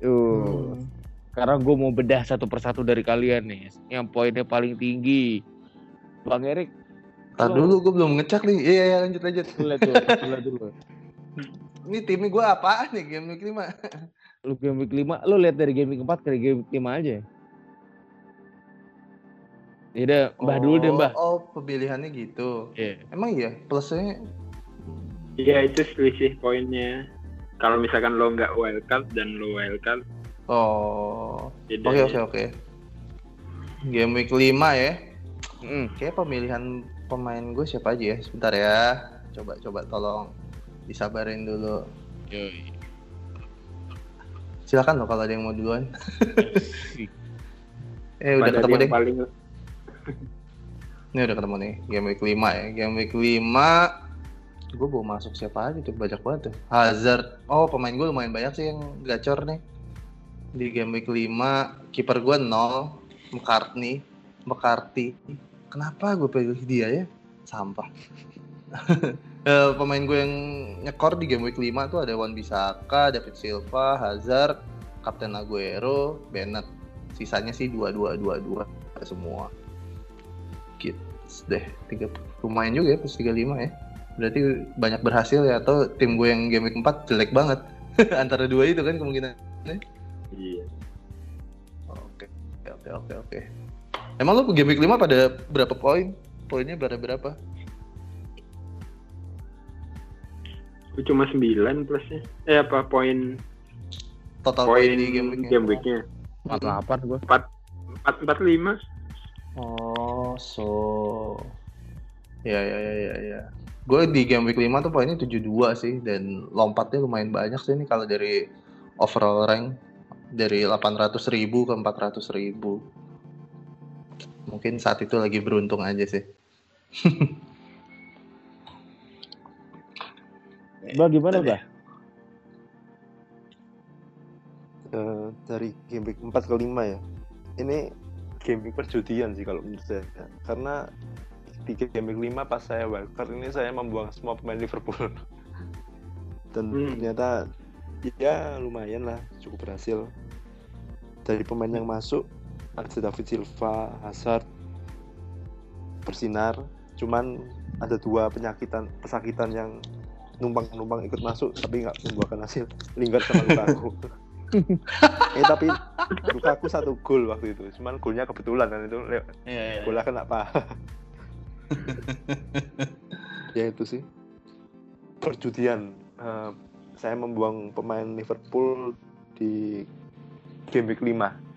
Speaker 1: Tuh.
Speaker 3: Hmm.
Speaker 1: Sekarang gue mau bedah satu persatu dari kalian nih. Yang poinnya paling tinggi. Bang Erik,
Speaker 3: Tar dulu gue belum ngecek nih. Iya, iya lanjut lanjut.
Speaker 1: lihat dulu, lu lihat dulu.
Speaker 3: Ini timnya gue apaan nih game week 5?
Speaker 1: Lu game week 5, lu lihat dari game week 4 ke game week 5 aja. Ya udah, Mbah dulu deh, Mbah.
Speaker 3: Oh, pemilihannya gitu.
Speaker 1: Iya.
Speaker 3: Emang iya, plusnya
Speaker 4: Iya itu selisih poinnya. Kalau misalkan lo nggak wildcard dan lo wildcard,
Speaker 3: Oh. Oke, oke, oke. Game week 5 ya.
Speaker 1: Mm.
Speaker 3: Kayak pemilihan pemain gue siapa aja ya? Sebentar ya. Coba coba tolong disabarin dulu.
Speaker 1: Yoi.
Speaker 3: Silakan loh kalau ada yang mau duluan. [LAUGHS] eh udah
Speaker 4: Pada
Speaker 3: ketemu deh.
Speaker 4: paling [LAUGHS]
Speaker 3: Ini udah ketemu nih, game week 5 ya. Game week 5 gue bawa masuk siapa aja tuh banyak banget tuh. Hazard. Oh, pemain gue lumayan banyak sih yang gacor nih. Di game week 5, kiper gue 0, McCartney, McCarthy. Kenapa gue pilih dia ya? Sampah. [LAUGHS] Eh, pemain gue yang nyekor di game week 5 tuh ada Wan Bisaka, David Silva, Hazard, Kapten Aguero, Bennett. Sisanya sih 2-2-2-2 semua. Gitu deh. Tiga, lumayan juga ya plus 35 ya. Berarti banyak berhasil ya atau tim gue yang game week 4 jelek banget. [LAUGHS] Antara dua itu kan kemungkinan.
Speaker 4: Iya.
Speaker 3: Oke, oke, oke, oke. Emang lu game week 5 pada berapa poin? Poinnya berapa berapa?
Speaker 4: Gue cuma 9 plusnya. Eh apa poin
Speaker 3: Total
Speaker 4: poin
Speaker 3: di game weeknya?
Speaker 4: game weeknya?
Speaker 1: 48 gue.
Speaker 4: 4 4 5.
Speaker 3: Oh, so. Ya, ya, ya, ya, ya. Gue di game week 5 tuh poinnya 72 sih dan lompatnya lumayan banyak sih ini kalau dari overall rank dari 800 ribu ke 400 ribu. Mungkin saat itu lagi beruntung aja sih. [LAUGHS]
Speaker 1: Bah gimana bah?
Speaker 2: Eh, dari game week 4 ke 5 ya. Ini game week perjudian sih kalau menurut saya. Karena di game week 5 pas saya wildcard ini saya membuang semua pemain Liverpool. [LAUGHS] Dan
Speaker 4: Hmm.
Speaker 2: ternyata ya lumayan lah, cukup berhasil. Dari pemain yang masuk ada David Silva, Hazard, bersinar. Cuman ada dua penyakitan pesakitan yang numpang-numpang ikut masuk tapi nggak membuahkan hasil. Lingard sama Lukaku. [LAUGHS] eh tapi Lukaku satu gol waktu itu. Cuman golnya kebetulan kan itu le-
Speaker 3: Iya, iya.
Speaker 2: bola kena paha. [LAUGHS] ya itu sih. Perjudian. Eh, saya membuang pemain Liverpool di game week 5.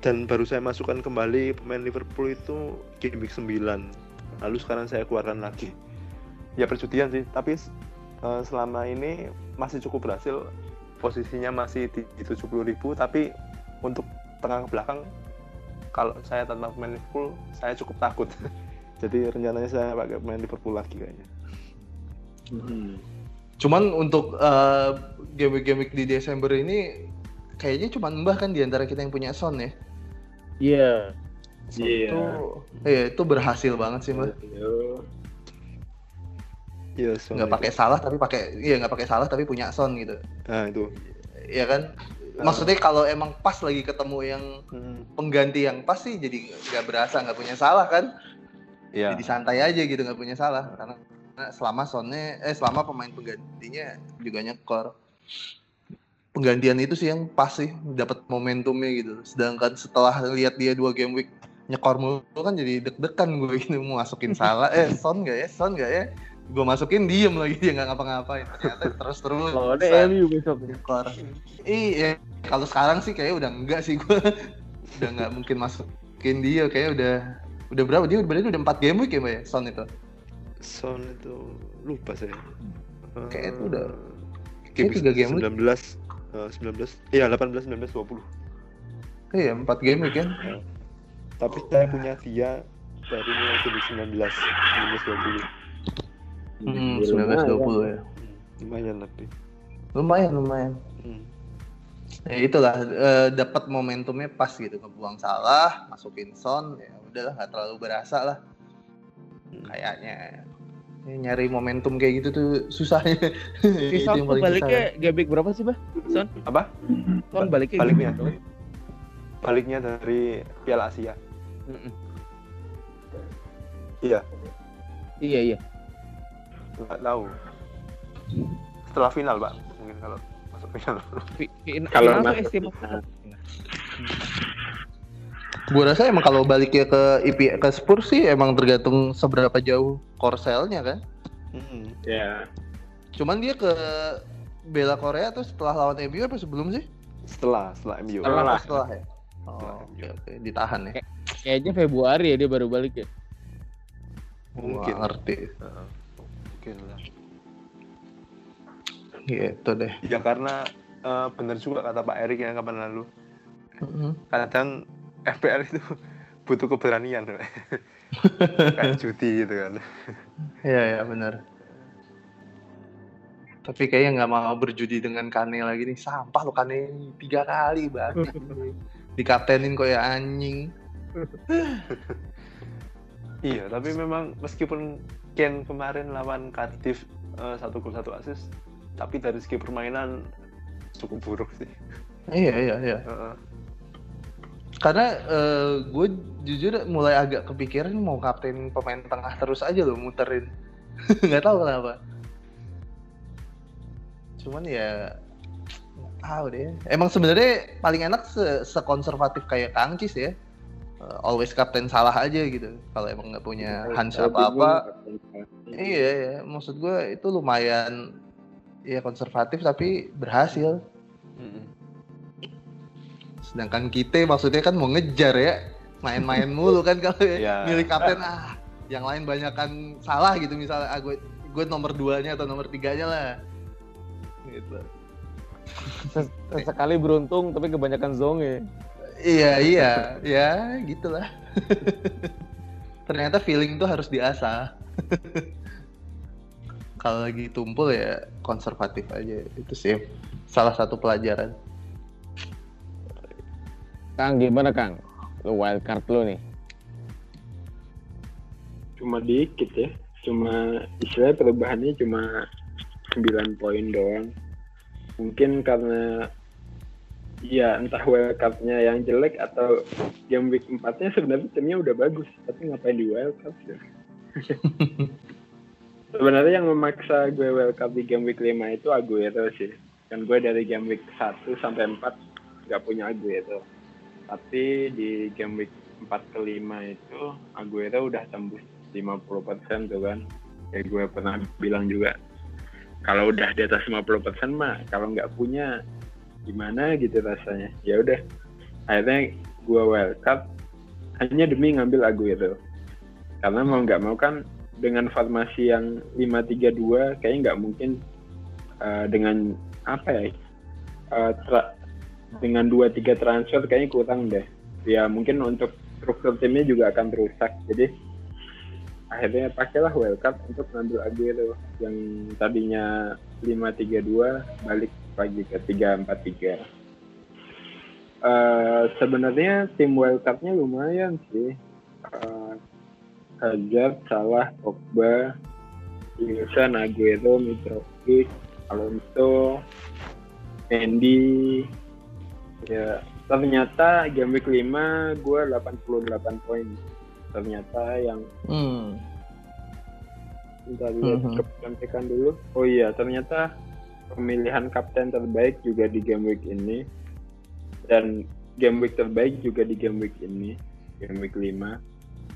Speaker 2: Dan baru saya masukkan kembali pemain Liverpool itu game week 9. Lalu sekarang saya keluarkan lagi. Ya perjudian sih, tapi eh, selama ini masih cukup berhasil. Posisinya masih di, di 70.000 tapi untuk tengah ke belakang kalau saya tanpa pemain Liverpool saya cukup takut. [LAUGHS] Jadi rencananya saya pakai pemain Liverpool lagi kayaknya.
Speaker 4: Hmm.
Speaker 3: Cuman untuk eh, game week di Desember ini kayaknya cuma Mbah kan di antara kita yang punya Son ya.
Speaker 1: Iya.
Speaker 3: Son
Speaker 4: Iya.
Speaker 3: itu iya itu berhasil banget sih.
Speaker 4: Yo.
Speaker 2: Iya, so
Speaker 3: Nggak pakai salah tapi pakai iya nggak pakai salah tapi punya Son gitu.
Speaker 2: Nah, itu.
Speaker 3: Iya kan? Maksudnya kalau emang pas lagi ketemu yang
Speaker 2: Hmm.
Speaker 3: pengganti yang pas sih jadi nggak berasa nggak punya salah kan?
Speaker 2: Iya.
Speaker 3: Jadi santai aja gitu nggak punya salah karena selama Sonnya eh selama pemain penggantinya juga nyekor. Penggantian itu sih yang pas sih dapat momentumnya gitu. Sedangkan setelah lihat dia dua game week nyekor mulu kan jadi deg-degan gue ini mau masukin salah eh Son nggak ya? Son nggak ya? Gue masukin diem lagi dia nggak ngapa-ngapain. Ternyata terus terus
Speaker 1: Lawannya MU besok.
Speaker 3: nyekor. Iya kalau sekarang sih kayak udah enggak sih gue. Udah nggak mungkin masukin dia kayak udah udah berapa? Dia berarti udah empat game week ya mbak ya Son itu?
Speaker 2: Son itu lupa saya.
Speaker 3: Kayaknya itu udah-
Speaker 2: game
Speaker 3: kayak tiga game week.
Speaker 2: 19 eh, 19 iya 18 19 20.
Speaker 3: iya empat game week kan
Speaker 2: Tapi saya punya dia dari mulai game 19 19 20.
Speaker 3: hmm,
Speaker 1: Lumayan.
Speaker 3: 19 20 ya
Speaker 2: Lumayan tapi.
Speaker 3: lumayan lumayan
Speaker 2: Hmm.
Speaker 3: ya itulah eh, dapat momentumnya pas gitu ngebuang salah masukin Son ya udahlah nggak terlalu berasa lah
Speaker 2: Hmm.
Speaker 3: kayaknya Ya, nyari momentum kayak gitu tuh susahnya [LAUGHS]
Speaker 1: Son tuh baliknya gabik berapa sih, Bah? Son?
Speaker 2: Apa?
Speaker 1: Son baliknya
Speaker 2: Baliknya. Baliknya dari Piala Asia. Iya,
Speaker 1: Iya, iya.
Speaker 2: nggak tahu. Setelah final, Pak. Mungkin kalau masuk final.
Speaker 1: Fi- fi-
Speaker 4: Kalau
Speaker 1: final
Speaker 4: masuk final.
Speaker 3: Gue rasa emang kalau baliknya ke IP ke Spurs sih emang tergantung seberapa jauh korselnya kan.
Speaker 2: Hmm.
Speaker 4: Ya.
Speaker 3: Cuman dia ke bela Korea tuh setelah lawan MU apa sebelum sih?
Speaker 2: Setelah, setelah MU.
Speaker 4: Setelah.
Speaker 3: Oh, setelah ya.
Speaker 2: Setelah
Speaker 3: Oh,
Speaker 2: MU.
Speaker 3: oke oke ditahan ya.
Speaker 1: Kayaknya Februari ya dia baru balik ya.
Speaker 2: Mungkin.
Speaker 3: Gua ngerti.
Speaker 2: Heeh. Mungkin lah.
Speaker 3: Gitu deh.
Speaker 2: Ya karena eh, benar juga kata Pak Erik yang kapan lalu.
Speaker 3: Mm-mm.
Speaker 2: Kadang FPL itu butuh keberanian [LAUGHS] kayak judi gitu kan
Speaker 3: Iya ya benar. Tapi kayaknya nggak mau berjudi dengan Kane lagi nih. Sampah lo Kane ini. tiga kali banget. Dikatenin kayak anjing. [LAUGHS]
Speaker 2: iya tapi memang meskipun Ken kemarin lawan Cardiff eh, satu gol satu assist tapi dari segi permainan cukup buruk sih
Speaker 3: Iya iya iya.
Speaker 2: Heeh.
Speaker 3: Karena gue jujur mulai agak kepikiran mau kapten pemain tengah terus aja loh muterin. [LAUGHS] nggak tahu kenapa. Cuman ya nggak tahu deh. Emang sebenarnya paling enak se sekonservatif kayak Kangcis ya. Eh, always kapten salah aja gitu. Kalau emang nggak punya Hans
Speaker 4: Kalau
Speaker 3: apa apa, Iya, iya. maksud gue itu lumayan ya konservatif tapi berhasil.
Speaker 2: Mm-mm.
Speaker 3: Sedangkan kita maksudnya kan mau ngejar ya, main-main mulu kan kalau
Speaker 2: Iya.
Speaker 3: milih kapten ah, yang lain banyakan salah gitu misalnya ah, gue gue nomor duanya atau nomor tiganya lah. Gitu.
Speaker 1: Ses- Sesekali beruntung tapi kebanyakan zonge.
Speaker 3: Iya iya, ya gitulah. [LAUGHS] Ternyata feeling tuh harus diasah. [LAUGHS] Kalau lagi tumpul ya konservatif aja itu sih salah satu pelajaran.
Speaker 1: Kang gimana Kang? Lu wild card lu nih.
Speaker 4: cuma dikit ya. Cuma istilah perubahannya cuma 9 poin doang. Mungkin karena ya entah wildcard-nya yang jelek atau game week 4 nya sebenarnya timnya udah bagus tapi ngapain di wildcard ya [LAUGHS] sebenarnya yang memaksa gue wildcard di game week 5 itu Aguero sih. Kan gue dari game week 1 sampai 4 nggak punya Aguero tapi di game week 4 ke 5 itu Aguero udah tembus 50% tuh kan. Kayak gue pernah bilang juga kalau udah di atas 50% mah kalau nggak punya gimana gitu rasanya? Ya udah akhirnya gue wildcard hanya demi ngambil Aguero. Karena mau nggak mau kan dengan formasi yang 5-3-2 kayaknya nggak mungkin eh, dengan apa ya tra- dengan dua tiga transfer kayaknya kurang deh. Ya mungkin untuk struktur timnya juga akan rusak. Jadi akhirnya pakailah wildcard untuk ngambil Aguero yang tadinya 5-3-2 balik lagi ke 3-4-3 Eh, sebenarnya tim wildcardnya lumayan sih. Eh, Hazard, Salah, Pogba, Wilson, Aguero, Mitrovic, Alonso, Mendy ya ternyata game week 5 gue 88 poin ternyata yang
Speaker 3: Hmm.
Speaker 4: Bentar lihat
Speaker 3: Mhm.
Speaker 4: kecantikan dulu. Oh iya, ternyata pemilihan kapten terbaik juga di game week ini. Dan game week terbaik juga di game week ini. Game week 5.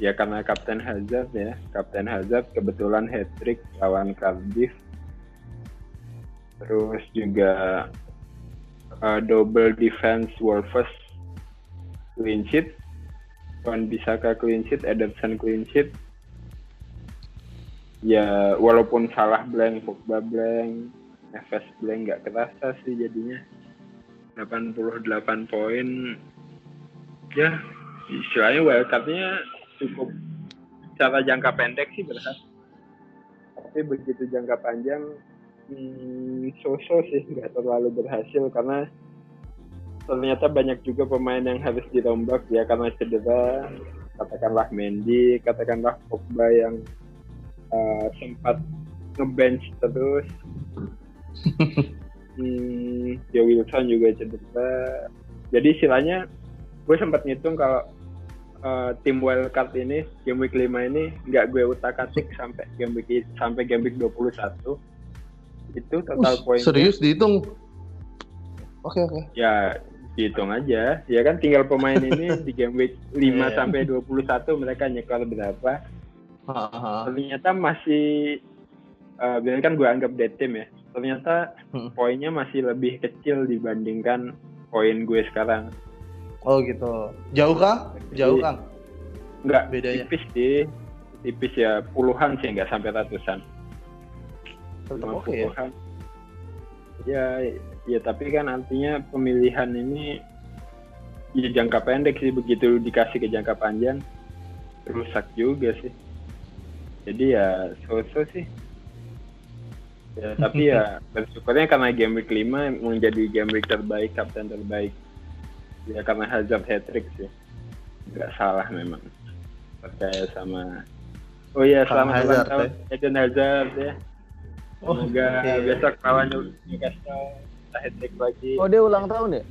Speaker 4: Ya karena Kapten Hazard ya. Kapten Hazard kebetulan hat-trick lawan Cardiff. Terus juga uh, double defense Wolves clean sheet. Wan Bisaka clean sheet, Ederson clean sheet, ya walaupun salah blank Pogba blank Neves blank nggak kerasa sih jadinya. 88 poin. Ya istilahnya wildcardnya cukup secara jangka pendek sih berhasil tapi begitu jangka panjang hmm, so-so sih nggak terlalu berhasil karena ternyata banyak juga pemain yang harus dirombak ya karena cedera katakanlah Mendy katakanlah Pogba yang uh, sempat ngebench terus. [LAUGHS] hmm, ya Wilson juga cedera. Jadi istilahnya gue sempat ngitung kalau uh, tim wildcard ini game week 5 ini nggak gue utak atik sampai game week sampai game week 21 itu total poin
Speaker 3: serius dihitung? Oke oke.
Speaker 4: ya dihitung aja ya kan tinggal pemain ini [LAUGHS] di game week 5
Speaker 3: Iya.
Speaker 4: sampai 21 mereka nyekor berapa
Speaker 3: Haha.
Speaker 4: ternyata masih uh, bilang kan gue anggap dead team ya ternyata
Speaker 3: Hmm.
Speaker 4: poinnya masih lebih kecil dibandingkan poin gue sekarang
Speaker 3: Oh gitu. Jauh kah? Jauh
Speaker 4: Jadi-
Speaker 3: kang?
Speaker 4: nggak
Speaker 3: Bedanya.
Speaker 4: tipis sih tipis ya puluhan sih nggak sampai ratusan
Speaker 3: Tetap oke ya.
Speaker 4: puluhan ya ya tapi kan artinya pemilihan ini ya jangka pendek sih. Begitu dikasih ke jangka panjang rusak juga sih. Jadi ya so-so sih. Ya tapi ya [LAUGHS] bersyukurnya karena game week 5 menjadi game week terbaik kapten terbaik. Ya karena Hazard hat trick sih. Nggak salah memang. Percaya sama oh iya selamat ulang tahun Eden Hazard ya semoga
Speaker 3: iya.
Speaker 4: besok lawan Newcastle kita hat trick lagi
Speaker 1: Oh dia ulang tahun ya?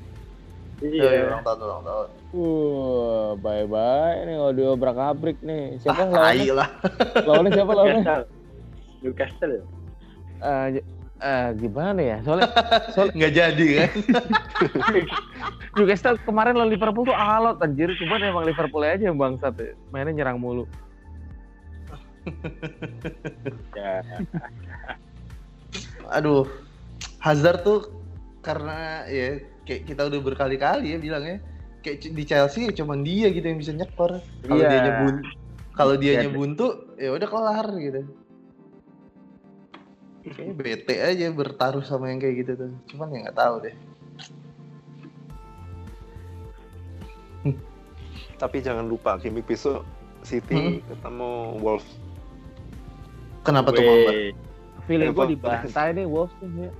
Speaker 3: Iya,
Speaker 4: iya
Speaker 3: ulang tahun, ulang tahun.
Speaker 1: Wah, bye bye nih audio abrak-abrik nih. Siapa
Speaker 3: Ah,
Speaker 1: lawannya?
Speaker 3: lah.
Speaker 1: Lawannya siapa lawannya?
Speaker 4: Newcastle Newcastle
Speaker 1: Eh, j- eh, gimana ya? Soalnya soalnya [LAUGHS]
Speaker 3: Nggak jadi kan? [LAUGHS]
Speaker 1: Newcastle kemarin lawan Liverpool tuh alot anjir, cuman emang Liverpool aja yang bangsat ya. Mainnya nyerang mulu. [LAUGHS]
Speaker 4: ya
Speaker 3: Aduh, Hazard tuh karena ya kayak kita udah berkali-kali ya bilang ya kayak di Chelsea ya cuman dia gitu yang bisa nyekor. Kalau
Speaker 1: Iya.
Speaker 3: dia nyebun, kalau dia
Speaker 4: Iya.
Speaker 3: nyebuntu ya udah kelar gitu. Kayaknya bete aja bertaruh sama yang kayak gitu tuh. Cuman ya nggak tahu deh.
Speaker 2: Tapi jangan lupa week besok City ketemu Wolves.
Speaker 3: Kenapa tuh Mamba?
Speaker 1: Feeling gue
Speaker 2: Kenapa?
Speaker 1: dibantai nih Wolves nih. ya.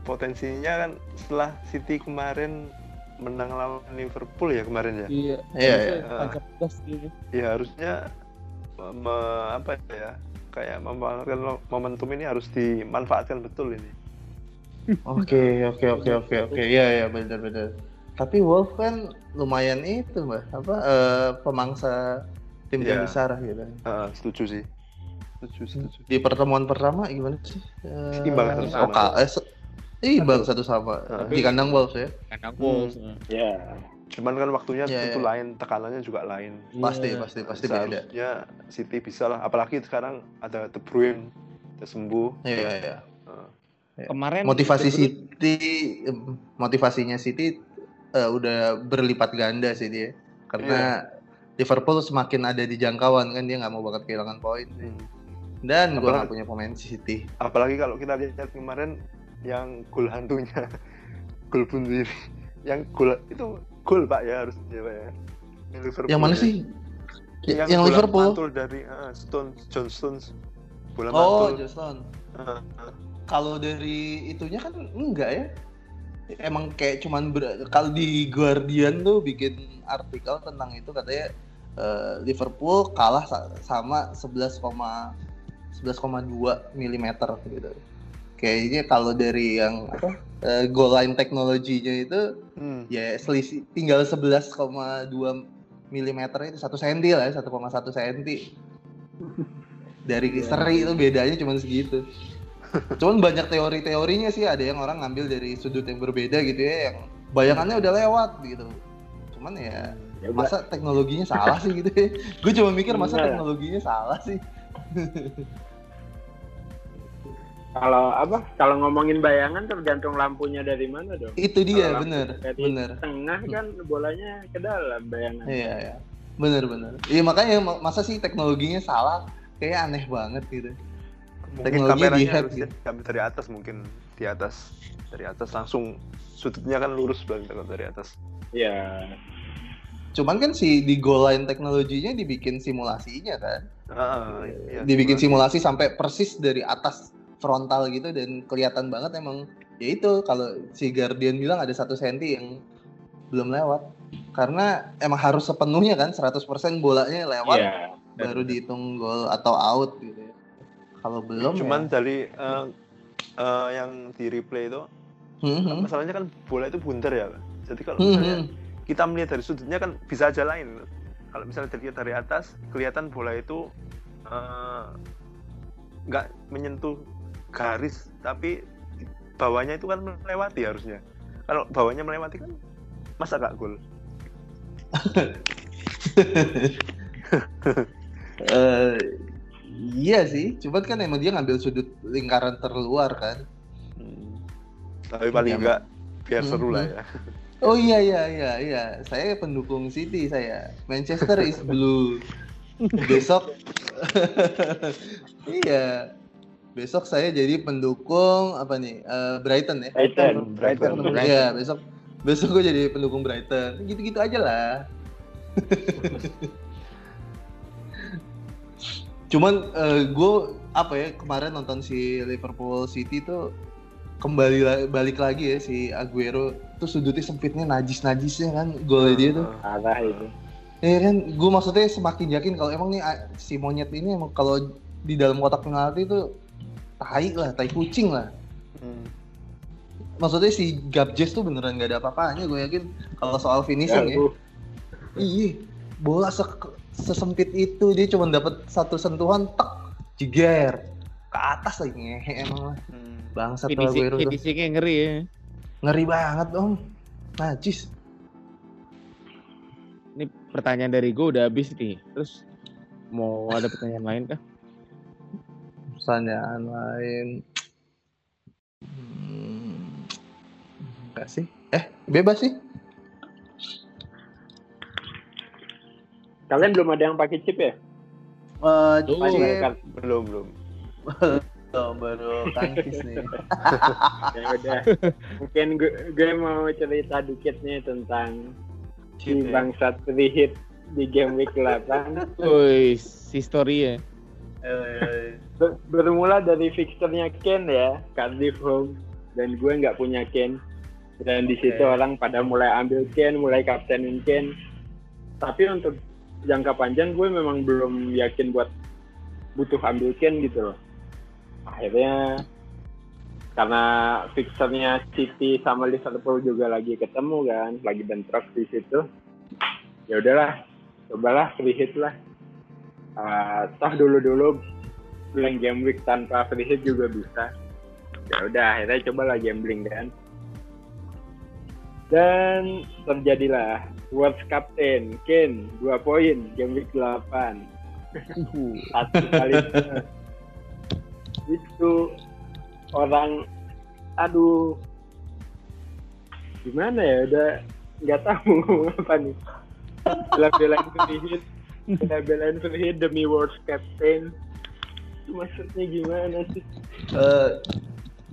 Speaker 2: Potensinya kan setelah City kemarin menang lawan Liverpool ya kemarin ya.
Speaker 1: Iya.
Speaker 3: Iya,
Speaker 2: iya.
Speaker 1: gas gitu.
Speaker 2: Ya harusnya me- apa ya? Kayak memanfaatkan momentum ini harus dimanfaatkan betul ini.
Speaker 3: Oke, oke, oke, oke, oke. Iya, iya, benar-benar. Tapi Wolf kan lumayan itu, Mbak. Apa eh, pemangsa tim-tim
Speaker 2: Iya.
Speaker 3: besar gitu.
Speaker 2: Ah, setuju sih. Setuju, setuju.
Speaker 3: Di pertemuan pertama gimana sih? Eh,
Speaker 2: Imbang satu sama.
Speaker 3: Eh, se- imbang satu sama
Speaker 2: Heeh.
Speaker 3: di kandang Wolves ya.
Speaker 1: Kandang
Speaker 2: Hmm.
Speaker 1: Wolves.
Speaker 4: ya
Speaker 2: Cuman kan waktunya
Speaker 3: Iya,
Speaker 2: tentu
Speaker 3: iya.
Speaker 2: lain, tekanannya juga lain.
Speaker 3: Pasti,
Speaker 1: Iya.
Speaker 3: pasti, pasti beda.
Speaker 2: Seharusnya City bisa lah. Apalagi sekarang ada De Bruyne, udah sembuh.
Speaker 3: Iya, iya.
Speaker 1: Kemarin
Speaker 3: Motivasi
Speaker 1: De Bruyne-
Speaker 3: City, em, motivasinya City eh, udah berlipat ganda sih dia. Karena Liverpool semakin ada di jangkauan kan dia nggak mau banget kehilangan poin.
Speaker 2: Hmm.
Speaker 3: Dan gue nggak punya pemain City.
Speaker 2: Apalagi kalau kita lihat kemarin yang gol hantunya, [LAUGHS] gol bunuh diri, yang gol itu gol pak ya harus ya pak ya. Yang, Liverpool
Speaker 3: Yang mana
Speaker 2: ya.
Speaker 3: sih?
Speaker 2: Yang,
Speaker 3: Yang, Liverpool.
Speaker 2: mantul dari ah, Stone John Stones bola
Speaker 3: Oh,
Speaker 2: mantul.
Speaker 3: Johnson.
Speaker 2: Ah, ah.
Speaker 3: Kalau dari itunya kan enggak ya. Emang kayak cuman ber- kalau di Guardian tuh bikin artikel tentang itu katanya eh, Liverpool kalah sa- sama 11, 11,2 mm gitu. Kayaknya kalau dari yang apa eh, goal line teknologinya itu
Speaker 2: Hmm.
Speaker 3: ya selisih tinggal 11,2 mm itu satu senti lah, ya, 1,1 senti. Dari seri itu bedanya cuma segitu. Cuman banyak teori-teorinya sih, ada yang orang ngambil dari sudut yang berbeda gitu ya, yang bayangannya udah lewat gitu. Cuman ya
Speaker 4: ya
Speaker 3: masa teknologinya salah sih gitu ya. Gue cuma mikir masa
Speaker 4: Iya.
Speaker 3: teknologinya salah sih. [LAUGHS]
Speaker 4: kalau apa kalau ngomongin bayangan tergantung lampunya dari mana dong
Speaker 3: Itu dia, bener,
Speaker 4: dari
Speaker 3: bener.
Speaker 4: tengah kan bolanya ke dalam bayangan
Speaker 3: Iya, iya. Bener, bener. Iya makanya ma- masa sih teknologinya salah? Kayak aneh banget gitu.
Speaker 2: Mungkin
Speaker 3: Teknologi
Speaker 2: kameranya
Speaker 3: di-hack
Speaker 2: harus
Speaker 3: gitu.
Speaker 2: diambil dari atas mungkin di atas dari atas langsung sudutnya kan lurus banget kalau dari atas.
Speaker 4: ya
Speaker 3: Cuman kan si di goal line teknologinya dibikin simulasinya kan.
Speaker 2: Ah, iya,
Speaker 3: dibikin
Speaker 2: simulasi.
Speaker 3: simulasi sampai persis dari atas frontal gitu dan kelihatan banget emang ya itu kalau si Guardian bilang ada satu senti yang belum lewat karena emang harus sepenuhnya kan 100% bolanya lewat
Speaker 4: ya
Speaker 3: baru dihitung gol atau out gitu ya. Kalau belum
Speaker 2: Cuman
Speaker 3: ya.
Speaker 2: dari eh, eh, yang di replay itu
Speaker 3: Hmm, hmm.
Speaker 2: masalahnya kan bola itu bundar ya. Pak. Jadi kalau
Speaker 3: Hmm,
Speaker 2: misalnya
Speaker 3: hmm.
Speaker 2: kita melihat dari sudutnya kan bisa aja lain. Kalau misalnya dilihat dari atas kelihatan bola itu eh, nggak menyentuh garis tapi bawahnya itu kan melewati harusnya. Kalau bawahnya melewati kan masa nggak gol? [LAUGHS]
Speaker 3: Eh, iya sih, cuman kan emang dia ngambil sudut lingkaran terluar kan.
Speaker 2: Tapi paling
Speaker 3: Iya,
Speaker 2: enggak biar
Speaker 3: Hmm,
Speaker 2: seru lah
Speaker 3: hmm.
Speaker 2: ya.
Speaker 3: Oh iya iya iya iya, saya pendukung City saya. Manchester is blue. Besok [LAUGHS] Iya. Besok saya jadi pendukung apa nih? eh, Brighton ya.
Speaker 4: Brighton Brighton
Speaker 2: Brighton.
Speaker 3: Iya, besok besok gue jadi pendukung Brighton gitu-gitu aja lah [LAUGHS] cuman gue apa ya kemarin nonton si Liverpool City tuh kembali balik lagi ya si Aguero tuh sudutnya sempitnya najis-najisnya kan golnya dia tuh
Speaker 4: Parah itu.
Speaker 3: Ya kan, gue maksudnya semakin yakin kalau emang nih ah, si monyet ini emang kalau di dalam kotak penalti itu tai lah, tai kucing lah.
Speaker 2: Hmm.
Speaker 3: Maksudnya si Gabjes tuh beneran gak ada apa-apanya, gue yakin kalau soal finishing ya.
Speaker 4: Ganggu.
Speaker 3: Iya, bola se- sesempit itu dia cuma dapat satu sentuhan, tek, jeger ke atas lagi ngehe emang lah.
Speaker 2: Hmm.
Speaker 3: Bangsat tuh
Speaker 1: Finishing,
Speaker 3: Aguero tuh.
Speaker 1: finishingnya ngeri ya.
Speaker 3: Ngeri banget om. Najis.
Speaker 1: Ini pertanyaan dari gue udah habis nih. Terus mau ada pertanyaan lain kah?
Speaker 3: Pertanyaan lain. Hmm, enggak sih? Eh, bebas sih.
Speaker 4: Kalian belum ada yang pakai chip ya?
Speaker 3: Eh, Cip,
Speaker 4: kan?
Speaker 2: Belum belum. [LAUGHS]
Speaker 3: oh, baru tangkis nih. [LAUGHS]
Speaker 4: Ya udah. Mungkin gue, gue mau cerita dikit nih tentang si
Speaker 2: ya.
Speaker 4: bangsat hit di game week 8.
Speaker 1: Woi, si story ya.
Speaker 3: Eh,
Speaker 4: Ber- bermula dari fixturnya Ken ya, Cardiff home dan gue nggak punya Ken. Dan di situ
Speaker 3: Oke.
Speaker 4: orang pada mulai ambil Ken, mulai kaptenin Ken. Tapi untuk jangka panjang gue memang belum yakin buat butuh ambil Ken gitu loh. Akhirnya karena fixturnya City sama Liverpool juga lagi ketemu kan, lagi bentrok di situ. Ya udahlah, cobalah free hit lah. Ah, toh dulu-dulu blank game week tanpa free hit juga bisa. Ya udah, akhirnya cobalah gambling kan. Dan terjadilah World Captain Ken 2 poin game week 8. Satu kali [LAUGHS] itu orang aduh gimana ya udah nggak tahu ngomong [LAUGHS] apa nih. Bela-belain free hit bela-belain free hit demi world captain maksudnya gimana sih?
Speaker 3: Eh,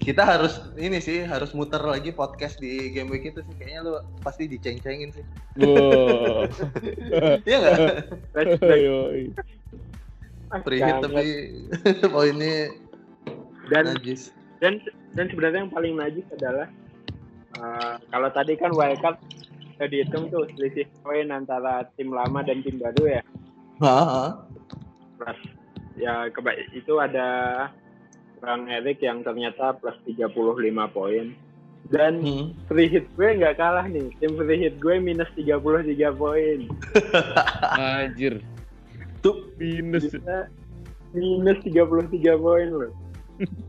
Speaker 3: kita harus ini sih harus muter lagi podcast di game week itu sih. Kayaknya lu pasti diceng-cengin sih.
Speaker 1: Wow. [LAUGHS]
Speaker 3: Iya nggak? Hit tapi [LAUGHS] poinnya
Speaker 4: dan
Speaker 3: najis.
Speaker 4: dan dan sebenarnya yang paling najis adalah eh, kalau tadi kan wildcard udah dihitung tuh selisih poin antara tim lama dan tim baru ya plus ya keba itu ada Bang Erik yang ternyata plus 35 poin dan
Speaker 3: Hmm.
Speaker 4: free hit gue nggak kalah nih tim free hit gue minus 33 poin [LAUGHS]
Speaker 1: Anjir.
Speaker 3: Tuh
Speaker 1: Minus.
Speaker 4: Kita minus 33 poin loh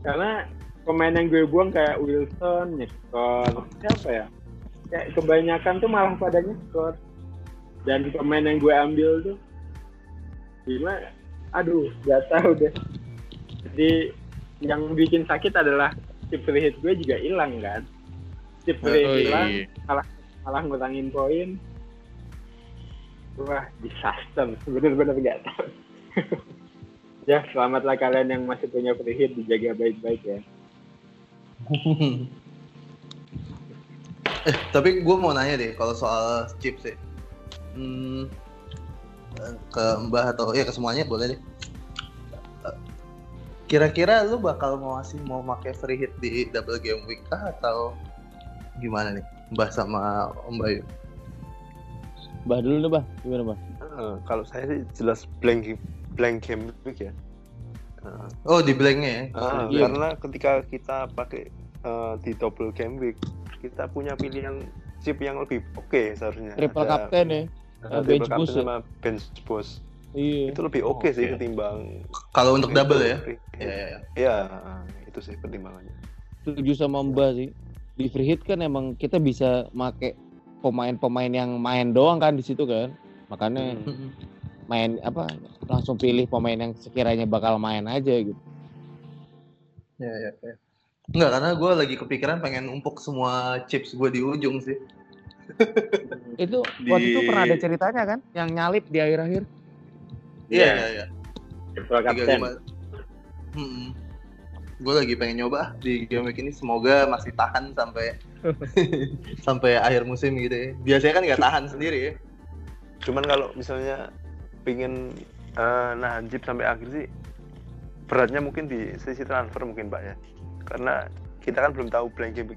Speaker 4: karena pemain yang gue buang kayak Wilson nyekor siapa ya? Kayak kebanyakan tuh malah pada nyekor dan pemain yang gue ambil tuh gimana aduh gak tahu deh. Jadi yang bikin sakit adalah chip free hit gue juga hilang kan? Chip free hit hilang
Speaker 1: iya.
Speaker 4: malah ngurangin poin. Wah disaster. Bener-bener gak tahu [LAUGHS] ya selamatlah kalian yang masih punya free hit dijaga baik-baik ya
Speaker 3: Eh, tapi gue mau nanya deh kalau soal chips ya. Hmm, ke Mbah atau ya ke semuanya boleh deh. Eh, Kira-kira lu bakal mau masih mau pakai free hit di double game week kah atau gimana nih? Mbah sama Om Bayu.
Speaker 1: Bah dulu deh, Bah. Gimana, Bah?
Speaker 2: Eh, kalau saya sih jelas blank blank game week ya. Eh,
Speaker 3: Oh di blanknya ya?
Speaker 1: Iya.
Speaker 2: Karena ketika kita pakai eh, di double game week, kita punya pilihan chip yang lebih oke seharusnya.
Speaker 1: Triple
Speaker 2: Ada-
Speaker 1: captain ya. bench
Speaker 2: triple
Speaker 1: boost
Speaker 2: captain
Speaker 1: ya?
Speaker 2: sama bench boost.
Speaker 1: Iya.
Speaker 2: Itu lebih oke sih
Speaker 3: Oke.
Speaker 2: ketimbang
Speaker 3: Kalau untuk double ya? Iya, iya, iya.
Speaker 2: Iya, itu sih pertimbangannya.
Speaker 1: Setuju sama Mbak sih. Di free hit kan emang kita bisa make pemain-pemain yang main doang kan di situ kan. Makanya
Speaker 2: Hmm.
Speaker 1: Main apa langsung pilih pemain yang sekiranya bakal main aja gitu.
Speaker 3: Iya, iya, iya. Enggak, karena gue lagi kepikiran pengen umpuk semua chips gue di ujung sih. [LAUGHS]
Speaker 1: Itu
Speaker 3: Di-
Speaker 1: waktu itu pernah ada ceritanya kan yang nyalip di akhir-akhir.
Speaker 3: Iya,
Speaker 4: Iya.
Speaker 3: iya, lima. Hmm. Gue lagi pengen nyoba di game week ini. Semoga masih tahan sampai [LAUGHS] sampai akhir musim gitu ya. Biasanya kan nggak tahan sendiri ya.
Speaker 2: Cuman kalau misalnya pingin eh, nahan chip sampai akhir sih beratnya mungkin di sisi transfer mungkin Pak ya. Karena kita kan belum tahu blank game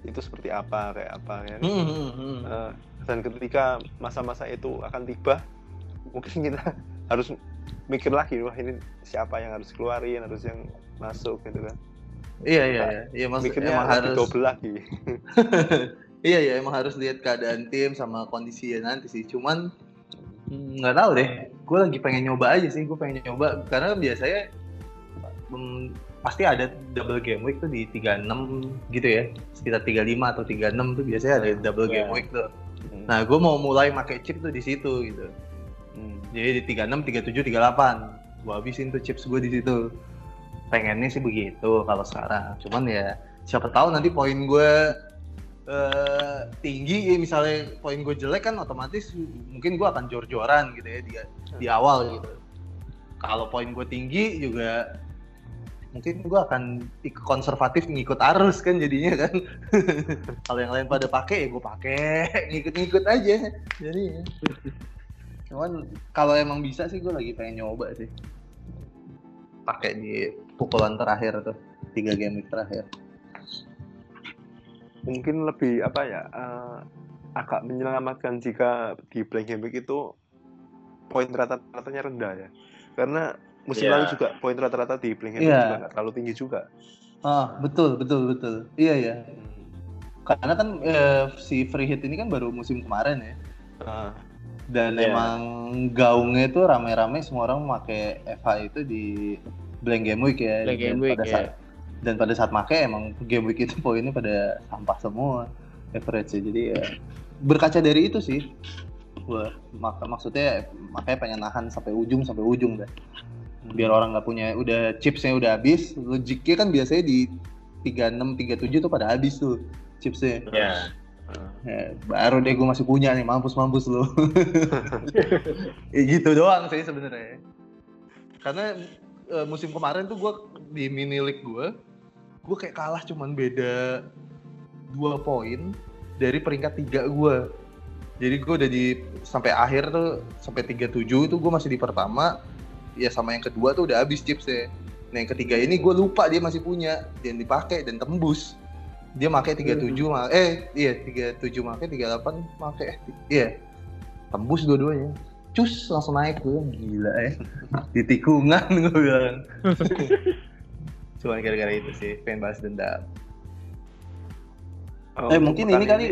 Speaker 2: itu seperti apa kayak apa ya.
Speaker 3: Hmm, hmm, hmm.
Speaker 2: Eh, dan ketika masa-masa itu akan tiba mungkin [LAUGHS] kita harus mikir lagi wah ini siapa yang harus keluarin harus yang masuk gitu kan
Speaker 3: Iya iya iya. Iya maksud
Speaker 2: mikirnya
Speaker 3: emang
Speaker 2: harus double lagi [LAUGHS]
Speaker 3: Iya iya emang harus lihat keadaan tim sama kondisinya nanti sih. Cuman nggak tahu deh. Gue lagi pengen nyoba aja sih. Gue pengen nyoba karena biasanya hmm, pasti ada double game week tuh di 36 gitu ya. Sekitar 35 atau 36 tuh biasanya ada double
Speaker 2: Iya.
Speaker 3: game week tuh. Nah, gue mau mulai pakai chip tuh di situ gitu.
Speaker 2: Hmm.
Speaker 3: Jadi di 36, 37, 38. Gue habisin tuh chips gue di situ. Pengennya sih begitu kalau sekarang. Cuman ya siapa tahu nanti poin gue eh, tinggi ya misalnya poin gue jelek kan otomatis mungkin gue akan jor-joran gitu ya di, di awal gitu. Kalau poin gue tinggi juga mungkin gue akan ikut konservatif ngikut arus kan jadinya kan. [LAUGHS] Kalau yang lain pada pakai ya gue pakai [LAUGHS] ngikut-ngikut aja. Jadi cuman kalau emang bisa sih gue lagi pengen nyoba sih pakai di pukulan terakhir tuh tiga game terakhir
Speaker 2: mungkin lebih apa ya eh, agak menyelamatkan jika di blank game week itu poin rata-ratanya rendah ya karena musim
Speaker 4: Iya.
Speaker 2: lalu juga poin rata-rata di blank game week
Speaker 3: Iya.
Speaker 2: juga nggak terlalu tinggi juga
Speaker 3: ah betul betul betul iya ya karena kan eh, si free hit ini kan baru musim kemarin ya
Speaker 2: Ah,
Speaker 3: dan
Speaker 4: Iya.
Speaker 3: emang gaungnya itu rame-rame semua orang memakai FH itu di blank game week ya
Speaker 1: Blank game week,
Speaker 3: pada
Speaker 1: ya.
Speaker 3: saat, dan pada saat make emang game week itu [LAUGHS] poinnya pada sampah semua. Average jadi ya berkaca dari itu sih. Gua mak- maksudnya makanya pengen nahan sampai ujung sampai ujung dah biar orang nggak punya udah chipsnya udah habis. Logiknya kan biasanya di 36 37 tuh pada habis tuh chipsnya.
Speaker 4: Ya.
Speaker 3: Ya, baru deh gue masih punya nih mampus mampus lu. [LAUGHS] Ya, gitu doang sih sebenarnya. Karena eh, musim kemarin tuh gue di mini league gue gue kayak kalah cuman beda dua poin dari peringkat tiga gue jadi gue udah di sampai akhir tuh sampai 37 itu gue masih di pertama. Ya sama yang kedua tuh udah habis chipsnya. Nah yang ketiga ini gue lupa dia masih punya. Dan dipakai dan tembus. Dia pakai 37 ma- eh iya 37 pakai 38 pakai eh, iya. Tembus dua-duanya. Cus langsung naik gue gila ya [LAUGHS] di tikungan gue bilang [LAUGHS] cuma gara-gara itu sih pengen bahas dendam
Speaker 2: Oh,
Speaker 3: eh mungkin ini kali.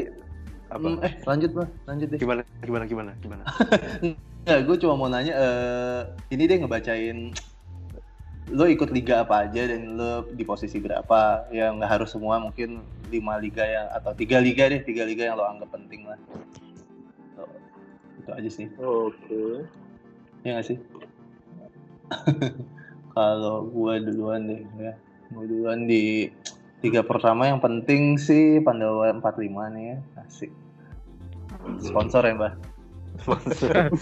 Speaker 2: apa?
Speaker 3: Hmm, eh lanjut lah lanjut deh.
Speaker 2: Gimana gimana gimana gimana? [LAUGHS]
Speaker 3: Ya gue cuma mau nanya eh ini deh ngebacain lo ikut liga apa aja dan lo di posisi berapa? Ya nggak harus semua mungkin lima liga yang atau tiga liga deh tiga liga yang lo anggap penting lah. So, itu aja sih.
Speaker 4: Oke.
Speaker 3: ya nggak sih [LAUGHS] kalau gue duluan deh ya. Gue duluan di tiga pertama yang penting sih Pandawa 45 nih ya. Asik. Sponsor ya mbak? [LAUGHS]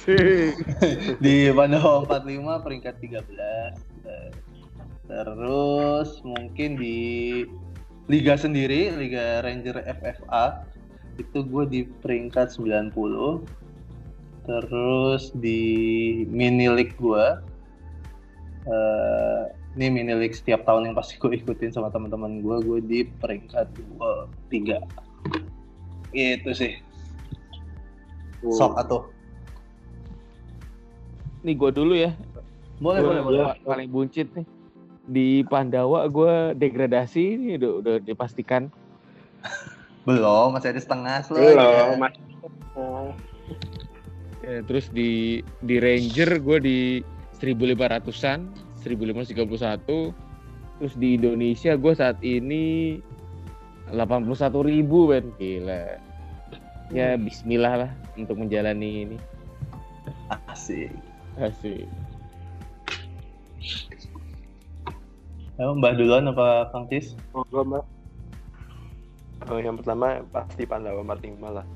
Speaker 3: [LAUGHS] Di Pandawa 45 peringkat 13 Eh, terus mungkin di liga sendiri Liga Ranger FFA itu gue di peringkat 90 terus di mini league gue eh ini mini league setiap tahun yang pasti gue ikutin sama teman-teman gue gue di peringkat dua tiga itu sih sok atau
Speaker 1: Nih gue dulu ya.
Speaker 3: boleh
Speaker 1: Gua
Speaker 3: boleh boleh
Speaker 1: pa- Paling buncit nih. Di Pandawa gue degradasi ini udah, udah dipastikan.
Speaker 3: belum masih ada setengah slow
Speaker 4: Belum, Mas. Oh,
Speaker 1: Ya, terus di di Ranger gue di 1500-an, 1531. Terus di Indonesia gue saat ini 81 ribu Ben. Gila. Ya bismillah lah untuk menjalani ini.
Speaker 3: asik
Speaker 1: Asik.
Speaker 3: Emang Mbah duluan apa Kang Cis?
Speaker 4: monggo, Mbak.
Speaker 2: Oh, yang pertama pasti Pandawa 45 lah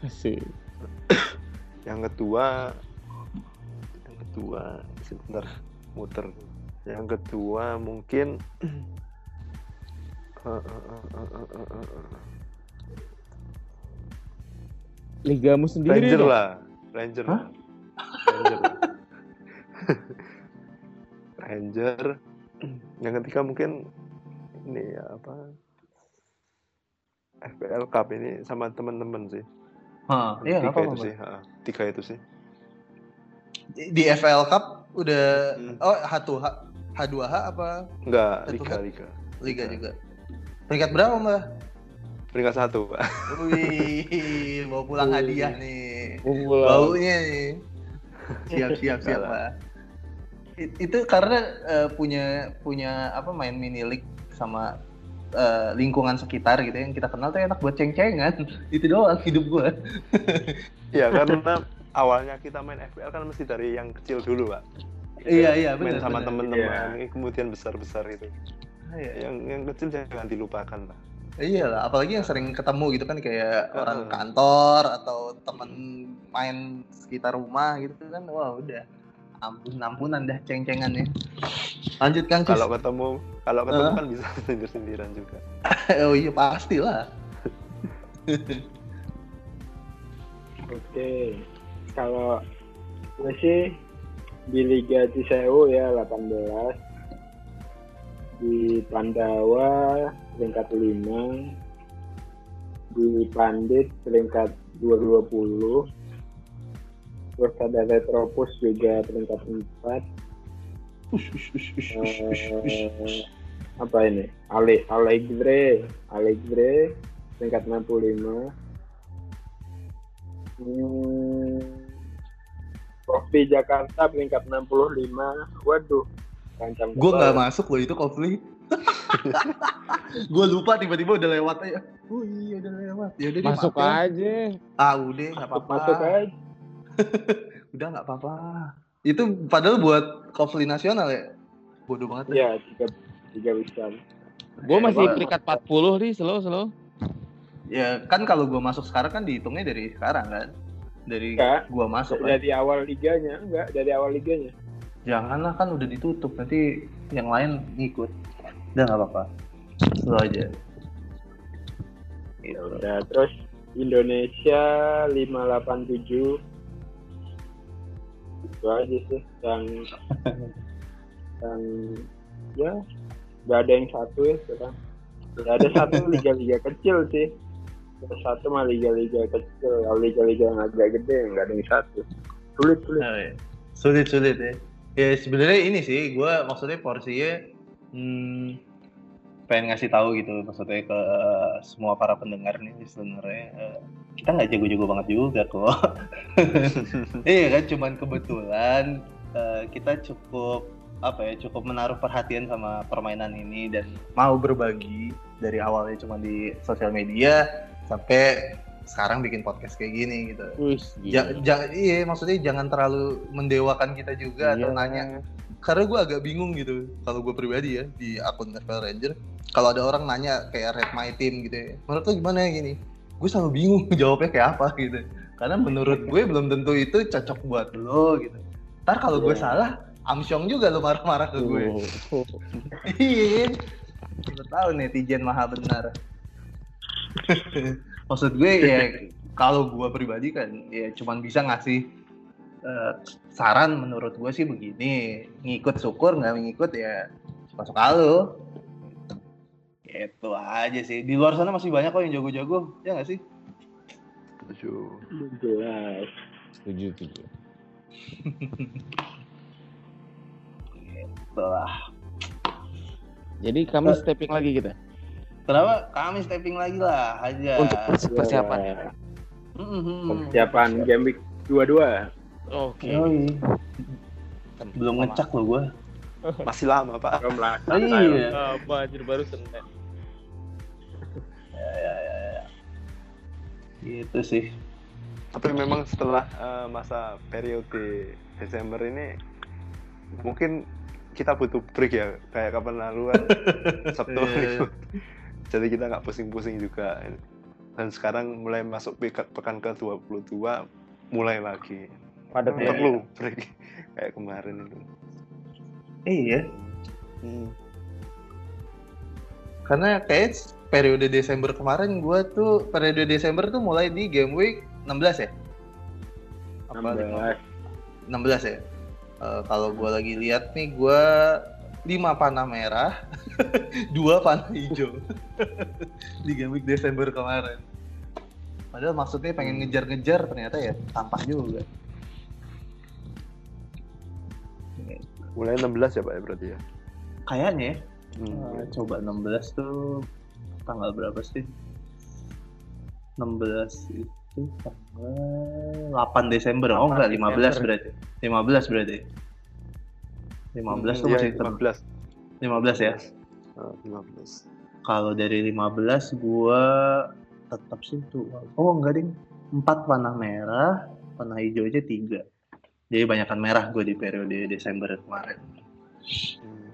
Speaker 1: Asik.
Speaker 2: yang kedua kedua, sebentar muter. Yang kedua mungkin liga [CLEARS THROAT] eh, eh, eh,
Speaker 1: ligamu sendiri
Speaker 2: Ranger lah. Ranger. Ranger [LAUGHS] Ranger. Yang ketiga mungkin ini ya apa FPL Cup ini sama teman-teman sih.
Speaker 3: Ha, iya,
Speaker 2: tiga
Speaker 3: apa
Speaker 2: itu sih. Ha, tiga itu sih.
Speaker 3: Di, FL Cup udah
Speaker 2: Hmm.
Speaker 3: oh H2H H2H apa
Speaker 2: enggak liga liga
Speaker 3: liga juga? Peringkat berapa mbak?
Speaker 2: peringkat satu pak
Speaker 3: Wih, bawa pulang
Speaker 1: Wih.
Speaker 3: hadiah nih.
Speaker 1: Pulang.
Speaker 3: Baunya nih. Siap siap siap. It- Itu karena eh, punya punya apa main mini league sama eh, lingkungan sekitar gitu yang kita kenal tuh enak buat ceng-cengan. [LAUGHS] Itu doang hidup gua.
Speaker 2: ya karena [LAUGHS] awalnya kita main FPL kan mesti dari yang kecil dulu pak
Speaker 3: Iya iya
Speaker 2: main sama teman-teman kemudian besar-besar itu
Speaker 3: Iya.
Speaker 2: yang yang kecil jangan dilupakan lah
Speaker 3: Iya lah, apalagi yang sering ketemu gitu kan kayak
Speaker 2: Heeh.
Speaker 3: orang kantor atau temen main sekitar rumah gitu kan, wah udah ampun ampunan dah ceng-cengannya. Lanjut Kang
Speaker 2: kalau ketemu kalau ketemu
Speaker 3: Heeh.
Speaker 2: kan bisa sendiri [LAUGHS] sendirian juga [LAUGHS]
Speaker 3: oh iya pastilah. [LAUGHS]
Speaker 4: Oke. Kalau gue sih di Liga Cisewu ya 18 di Pandawa peringkat 5 di Pandit peringkat 220 terus ada Retropus juga peringkat 4
Speaker 3: Ush, ush, ush, ush, ush, ush, ush.
Speaker 4: Eh, apa ini? Ale Alegre Alegre peringkat 65 hmm, Kopi Jakarta peringkat 65 waduh rancang
Speaker 3: Gue nggak masuk loh itu Kofli. [LAUGHS] gue lupa tiba-tiba udah lewat aja. Oh iya udah lewat. Ya udah deh,
Speaker 1: Masuk
Speaker 3: maaf ya.
Speaker 1: aja.
Speaker 3: Ah udah nggak apa-apa.
Speaker 4: masuk aja [LAUGHS]
Speaker 3: Udah nggak apa-apa. Itu padahal buat Kofli nasional ya. Bodoh banget.
Speaker 4: ya tiga tiga besar
Speaker 1: Gue masih
Speaker 3: Iya,
Speaker 1: peringkat 40 nih, slow slow.
Speaker 3: Ya kan kalau gua masuk sekarang kan dihitungnya dari sekarang kan. Dari
Speaker 4: Enggak.
Speaker 3: gua masuk kan.
Speaker 4: dari awal liganya enggak dari awal liganya
Speaker 3: Janganlah kan udah ditutup nanti yang lain ngikut. Udah nggak apa-apa. Slow aja.
Speaker 4: ya udah terus Indonesia 587 itu aja sih yang [LAUGHS] yang ya nggak ada yang satu ya sekarang nggak ada satu [LAUGHS] liga-liga kecil sih satu mah liga-liga kecil kalau liga-liga yang agak gede nggak ada yang satu sulit sulit
Speaker 3: Oh, iya. Sulit sulit ya. Ya sebenarnya ini sih gua maksudnya porsinya hmm, pengen ngasih tahu gitu maksudnya ke semua para pendengar nih sebenarnya eh, kita nggak jago-jago banget juga kok. [LAUGHS] iya kan cuman kebetulan eh, kita cukup apa ya cukup menaruh perhatian sama permainan ini dan mau berbagi dari awalnya cuma di sosial media sampai sekarang bikin podcast kayak gini gitu.
Speaker 1: Wih,
Speaker 3: Ja- ja- iya maksudnya jangan terlalu mendewakan kita juga atau
Speaker 1: Iya.
Speaker 3: nanya. Karena gue agak bingung gitu kalau gue pribadi ya di akun FPL Ranger. Kalau ada orang nanya kayak rate my team gitu ya menurut lo gimana ya? gini. Gue selalu bingung [LAUGHS] jawabnya kayak apa gitu. Karena menurut gue [LAUGHS] belum tentu itu cocok buat lo gitu. Ntar kalau gue
Speaker 4: Iya.
Speaker 3: salah Amsyong juga lo marah-marah ke gue
Speaker 1: Oh. [LAUGHS]
Speaker 3: iya. Lo tahu netizen maha benar [LAUGHS] maksud gue ya kalau gue pribadi kan ya cuman bisa ngasih eh, saran menurut gue sih begini ngikut syukur nggak ngikut ya masuk halu itu aja sih. Di luar sana masih banyak kok yang jago-jago ya nggak sih?
Speaker 2: Setuju.
Speaker 4: jelas
Speaker 1: Setuju, setuju. [LAUGHS]
Speaker 3: Setelah
Speaker 1: Jadi kami stepping lagi kita
Speaker 3: kenapa? Kami stepping lagi lah aja.
Speaker 1: Untuk persi- persiapan. Ya.
Speaker 4: Persiapan game week dua-dua.
Speaker 1: Oke.
Speaker 3: Yoi. belum ngecek lo gue
Speaker 2: masih lama pak.
Speaker 4: Belum lah
Speaker 3: Oh, [LAUGHS] iya
Speaker 1: Apa anjir baru Senin.
Speaker 3: gitu sih.
Speaker 2: Tapi memang setelah eh, masa periode Desember ini mungkin kita butuh break ya kayak kapan lalu kan [LAUGHS] Sabtu
Speaker 3: Iya, iya.
Speaker 2: Jadi kita nggak pusing-pusing juga dan sekarang mulai masuk peka- pekan ke 22 mulai lagi
Speaker 1: Padat ya.
Speaker 2: perlu break [LAUGHS] kayak kemarin itu
Speaker 3: iya
Speaker 2: Hmm.
Speaker 3: karena kayak periode Desember kemarin gue tuh periode Desember tuh mulai di game week 16 ya? Apa
Speaker 4: 16.
Speaker 3: 16 ya. Eh, kalau gue lagi lihat nih, gue 5 panah merah, [LAUGHS] 2 panah hijau [LAUGHS] di game week Desember kemarin. Padahal maksudnya pengen ngejar-ngejar, ternyata ya sampah juga.
Speaker 2: Mulai 16 ya Pak ya berarti ya.
Speaker 3: Kayaknya ya,
Speaker 2: Hmm.
Speaker 3: Eh, coba 16 tuh tanggal berapa sih? 16 itu tanggal 8 Desember. Oh enggak, 15 berarti. 15 berarti. 15 tuh
Speaker 2: Iya,
Speaker 3: masih ter-
Speaker 2: 15.
Speaker 3: 15 ya.
Speaker 2: Ah, 15.
Speaker 3: Kalau dari 15 gua tetap sih tuh. Oh enggak ding. 4 panah merah, panah hijau aja 3. Jadi banyakan merah gue di periode Desember kemarin.
Speaker 2: Hmm.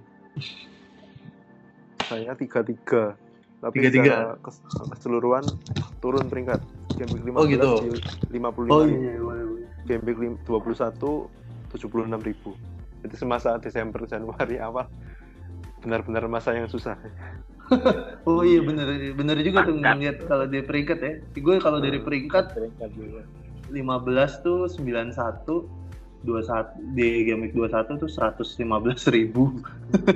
Speaker 2: Saya 33. Tapi
Speaker 3: 33.
Speaker 2: secara kes- keseluruhan turun peringkat. Game week 15
Speaker 3: Oh, gitu.
Speaker 2: di 55
Speaker 3: Oh iya, boleh, boleh.
Speaker 2: Game week lim- 21 76 ribu. Itu semasa Desember Januari awal benar-benar masa yang susah. [LAUGHS]
Speaker 3: Oh iya bener bener juga tuh ngeliat kalau di peringkat ya. Gue kalau dari peringkat
Speaker 4: Peringkat juga.
Speaker 3: 15 tuh 91 21 di game week 21 tuh 115 ribu.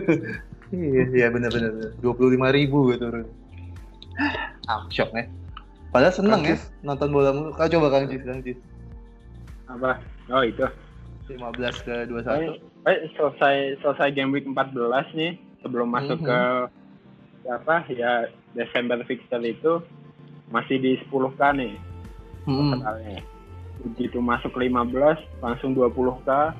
Speaker 3: [LAUGHS] iya, iya bener bener. 25 ribu gue turun. Ah, shock ya. Padahal seneng ya nonton bola mulu. Kau coba Kang Cis, Kang Cis.
Speaker 4: Apa? Oh itu.
Speaker 3: 15 ke 21.
Speaker 4: Eh, eh, selesai selesai game week 14 nih sebelum masuk
Speaker 3: Mhm.
Speaker 4: ke apa ya Desember fixture itu masih di 10k nih
Speaker 3: Hmm.
Speaker 4: totalnya. Begitu masuk 15 langsung 20k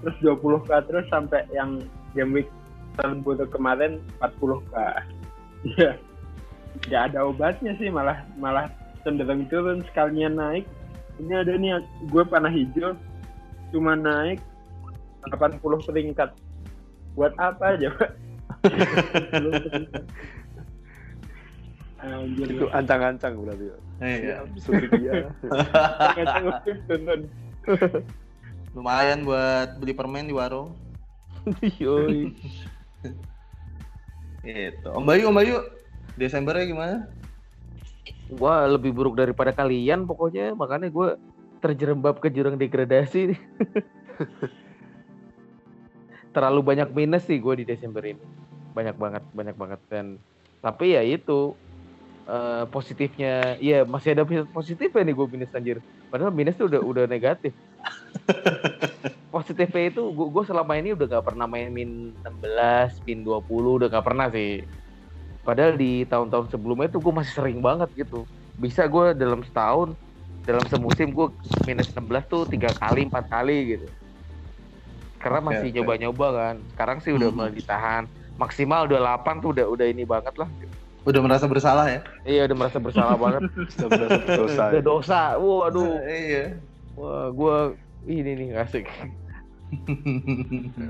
Speaker 4: terus 20k terus sampai yang game week terburuk kemarin 40k. Iya. Nggak ada obatnya sih malah malah cenderung turun sekalian naik. Ini ada nih gue panah hijau cuma naik 80 peringkat. Buat apa aja, Pak? Anjir.
Speaker 2: Itu ancang-ancang berarti ya.
Speaker 3: Iya. [LAUGHS] Lumayan buat beli permen di warung.
Speaker 1: Yoi.
Speaker 3: Gitu. Om Bayu, Om Bayu, Desembernya gimana?
Speaker 1: Wah lebih buruk daripada kalian pokoknya makanya gue terjerembab ke jurang degradasi. [LAUGHS] Terlalu banyak minus sih gue di Desember ini. Banyak banget, banyak banget dan tapi ya itu eh, positifnya, ya masih ada positifnya nih gue minus anjir. Padahal minus tuh udah udah negatif. [LAUGHS] Positifnya itu gue, gue selama ini udah gak pernah main min 16, min 20 udah gak pernah sih. Padahal di tahun-tahun sebelumnya tuh gue masih sering banget gitu. Bisa gue dalam setahun, dalam semusim gue minus 16 tuh tiga kali, empat kali gitu. Karena
Speaker 3: Oke,
Speaker 1: masih nyoba-nyoba kan. Sekarang sih udah
Speaker 3: Hmm.
Speaker 1: mulai ditahan. Maksimal udah 8 tuh udah udah ini banget lah.
Speaker 3: Udah merasa bersalah ya?
Speaker 1: Iya udah merasa bersalah banget. [LAUGHS]
Speaker 2: Sudah berasa berdosa.
Speaker 1: udah dosa. Waduh.
Speaker 3: iya.
Speaker 1: Wah, gue ini nih asik. [LAUGHS]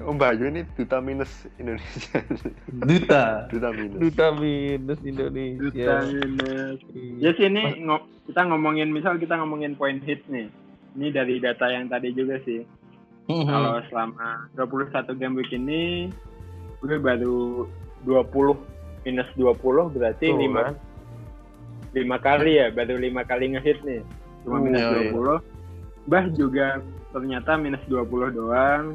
Speaker 2: Om Bayu ini duta minus Indonesia.
Speaker 3: Duta.
Speaker 2: duta minus.
Speaker 1: Duta minus Indonesia.
Speaker 4: Duta minus. Ya sih ini ngo- kita ngomongin misal kita ngomongin point hit nih. Ini dari data yang tadi juga sih.
Speaker 3: Hmm.
Speaker 4: Kalau selama 21 game week ini gue baru 20 minus 20 berarti
Speaker 1: Tuh,
Speaker 4: 5
Speaker 1: kan.
Speaker 4: lima kali ya, baru lima kali ngehit nih. Cuma
Speaker 3: Oh,
Speaker 4: minus
Speaker 3: iya, iya.
Speaker 4: 20. Bah juga ternyata minus 20 doang.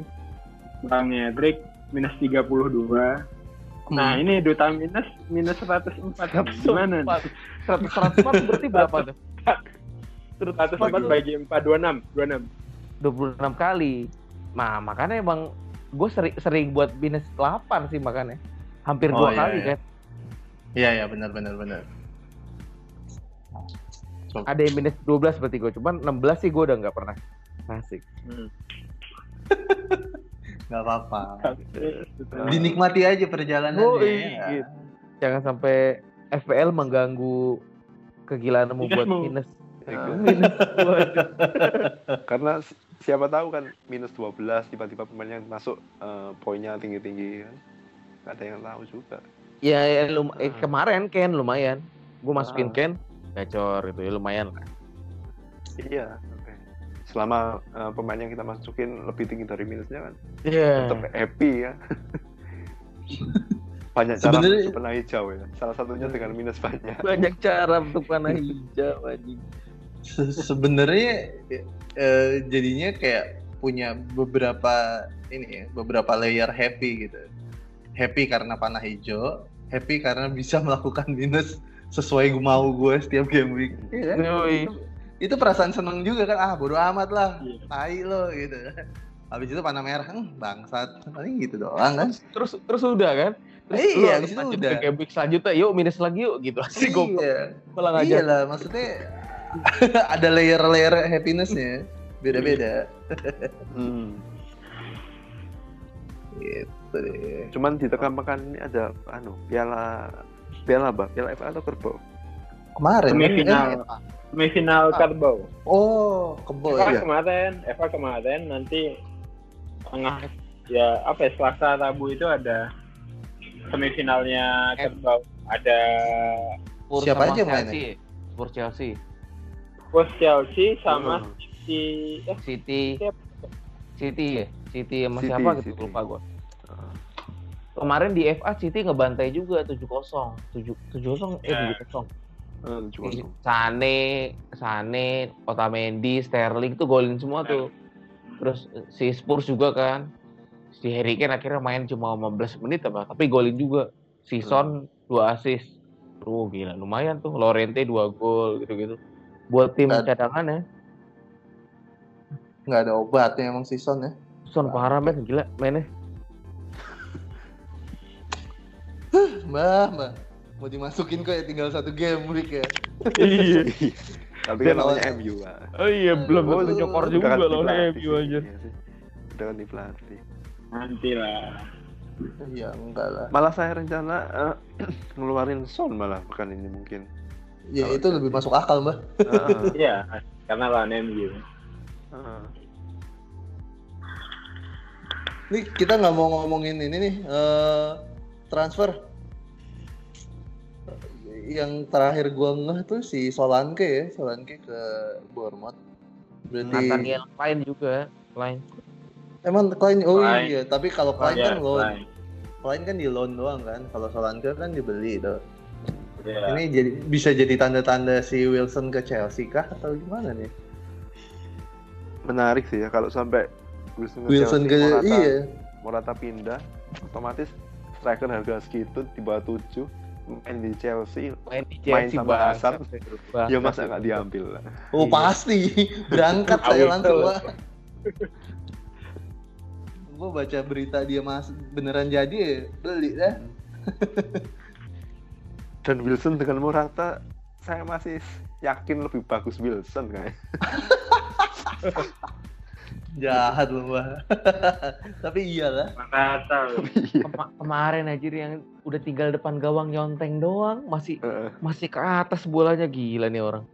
Speaker 4: Bang Edric minus 32. Nah,
Speaker 3: Hmm.
Speaker 4: ini duta minus minus 104. Gimana? nih?
Speaker 1: 100 104 berarti berapa tuh? [LAUGHS]
Speaker 4: 104 bagi 4 26, 26.
Speaker 1: 26 kali. Nah, makanya emang gue sering sering buat minus 8 sih makanya. Hampir
Speaker 3: Oh,
Speaker 1: dua
Speaker 3: iya,
Speaker 1: kali
Speaker 3: iya.
Speaker 1: kan.
Speaker 3: Iya, iya, benar benar benar.
Speaker 1: Ada yang minus 12 berarti gue. Cuman 16 sih gue udah nggak pernah. Asik.
Speaker 4: Hmm. [LAUGHS]
Speaker 3: Gak apa-apa.
Speaker 4: Duta-
Speaker 3: Dinikmati aja perjalanannya.
Speaker 1: Oh,
Speaker 3: ya.
Speaker 1: iya. Jangan sampai FPL mengganggu kegilaanmu buat
Speaker 4: Iya,
Speaker 1: minus.
Speaker 2: Ah.
Speaker 1: minus. Waduh.
Speaker 2: Karena siapa tahu kan minus 12 tiba-tiba pemain yang masuk eh, poinnya tinggi-tinggi kan. Gak ada yang tahu juga.
Speaker 1: ya, ya lum- eh, kemarin Ken lumayan. Gue masukin
Speaker 2: Ah.
Speaker 1: Ken gacor itu ya lumayan lah.
Speaker 2: Iya. oke. Selama eh, pemain yang kita masukin lebih tinggi dari minusnya kan
Speaker 1: Iya.
Speaker 2: tetap happy ya. [LAUGHS] banyak cara
Speaker 3: Sebenarnya-
Speaker 2: untuk panah hijau ya. Salah satunya dengan minus banyak.
Speaker 1: Banyak cara untuk panah hijau anjing.
Speaker 3: Se- sebenarnya eh, jadinya kayak punya beberapa ini ya, beberapa layer happy gitu. Happy karena panah hijau, happy karena bisa melakukan minus sesuai mau gue setiap game week. Iya kan?
Speaker 1: Yoi.
Speaker 3: Itu, itu perasaan seneng juga kan, ah bodo amat lah,
Speaker 4: Iya.
Speaker 3: tai lo gitu. Habis itu panah merah, "Hmm, bangsat, paling gitu doang kan.
Speaker 1: Terus terus udah kan? Terus
Speaker 3: Iya,
Speaker 1: lu
Speaker 3: habis itu udah.
Speaker 1: ke game week selanjutnya, yuk minus lagi yuk gitu. [LAUGHS] Asik.
Speaker 3: Iya,
Speaker 1: Malah
Speaker 3: iya lah, maksudnya [LAUGHS] ada layer-layer happinessnya, beda-beda.
Speaker 2: Hmm.
Speaker 3: Gitu deh.
Speaker 2: Cuman di pekan ini ada anu piala piala apa? Piala FA atau Kerbau?
Speaker 3: Kemarin
Speaker 4: Semifinal.
Speaker 3: eh,
Speaker 4: Semifinal
Speaker 3: Ah.
Speaker 4: Kerbau.
Speaker 3: oh, kebo
Speaker 4: Eva
Speaker 3: ya.
Speaker 4: kemarin, Eva kemarin nanti tengah ya apa ya Selasa Rabu itu ada semifinalnya
Speaker 1: Eh.
Speaker 4: Kerbau. Ada
Speaker 1: Spurs
Speaker 3: Siapa aja mainnya?
Speaker 1: Chelsea. Spurs Chelsea,
Speaker 4: Spurs Chelsea sama
Speaker 2: Hmm.
Speaker 4: si eh
Speaker 1: City,
Speaker 4: Siapa?
Speaker 1: City ya, City sama
Speaker 2: City,
Speaker 1: siapa gitu
Speaker 2: City.
Speaker 1: lupa gua.
Speaker 2: Ah.
Speaker 1: Kemarin di FA City ngebantai juga 7-0. 7 7-0 eh
Speaker 4: Ya.
Speaker 1: 7-0.
Speaker 2: Eh, cuma tuh.
Speaker 1: Sane, Sane, Otamendi, Sterling tuh golin semua tuh. Terus eh, si Spurs juga kan. Si Harry Kane akhirnya main cuma 15 menit apa, tapi golin juga. Si Son 2 assist. Tuh gila, lumayan tuh. Lorente 2 gol gitu-gitu. Buat tim
Speaker 3: Dan-
Speaker 1: cadangan ya.
Speaker 3: Nggak ada obatnya emang season ya.
Speaker 1: Son parah banget gila mainnya.
Speaker 3: Mbah, mbah. Mau dimasukin kok ya tinggal satu game week ya.
Speaker 1: Iya. [LAUGHS]
Speaker 2: Tapi kan
Speaker 3: Dan
Speaker 2: namanya
Speaker 3: lawan-
Speaker 2: MU lah.
Speaker 1: Oh iya, belum
Speaker 3: Oh,
Speaker 1: tentu nyokor
Speaker 2: Udah
Speaker 1: juga loh
Speaker 2: pelatih
Speaker 1: MU aja.
Speaker 2: iya sih. Udah ganti pelatih.
Speaker 4: nanti lah.
Speaker 3: Iya, enggak lah.
Speaker 2: Malah saya rencana eh, [CLEARS THROAT] ngeluarin Son malah pekan ini mungkin.
Speaker 3: Ya itu lebih masuk akal, Mbah.
Speaker 2: Heeh,
Speaker 4: Iya, karena lawan MU.
Speaker 2: heeh.
Speaker 3: Nih kita nggak mau ngomongin ini nih eh, transfer. Yang terakhir gua ngeh tuh si Solanke ya, Solanke ke Bournemouth. Berarti
Speaker 1: Nathaniel Klein juga, Klein.
Speaker 3: emang Klein oh
Speaker 4: Klein.
Speaker 3: iya, tapi kalau Klein
Speaker 4: Iya,
Speaker 3: kan loan.
Speaker 4: Klein.
Speaker 3: Klein kan di loan doang kan. Kalau Solanke kan dibeli tuh.
Speaker 4: Iya.
Speaker 3: Ini jadi bisa jadi tanda-tanda si Wilson ke Chelsea kah atau gimana nih?
Speaker 2: Menarik sih ya kalau sampai Wilson, ke
Speaker 3: Wilson
Speaker 2: Chelsea,
Speaker 3: ke
Speaker 2: Morata,
Speaker 3: iya.
Speaker 2: Morata pindah, otomatis striker harga segitu di bawah 7 main di Chelsea
Speaker 1: Main di
Speaker 2: Main
Speaker 1: Chelsea
Speaker 2: sama
Speaker 1: bangsat.
Speaker 2: Hazard.
Speaker 1: Bangsat.
Speaker 2: ya masa nggak diambil lah
Speaker 3: Oh
Speaker 1: Iya.
Speaker 3: pasti berangkat [LAUGHS] saya
Speaker 4: Awet
Speaker 3: langsung
Speaker 4: tuh.
Speaker 3: Pak. Gua baca berita dia mas beneran jadi ya beli dah.
Speaker 2: Dan Wilson dengan Morata saya masih yakin lebih bagus Wilson kayak [LAUGHS]
Speaker 3: Jahat loh mbak. [LAUGHS] Tapi iyalah.
Speaker 4: Morata loh.
Speaker 1: Kema- kemarin aja yang udah tinggal depan gawang nyonteng doang masih
Speaker 2: Heeh.
Speaker 1: masih ke atas bolanya gila nih orang.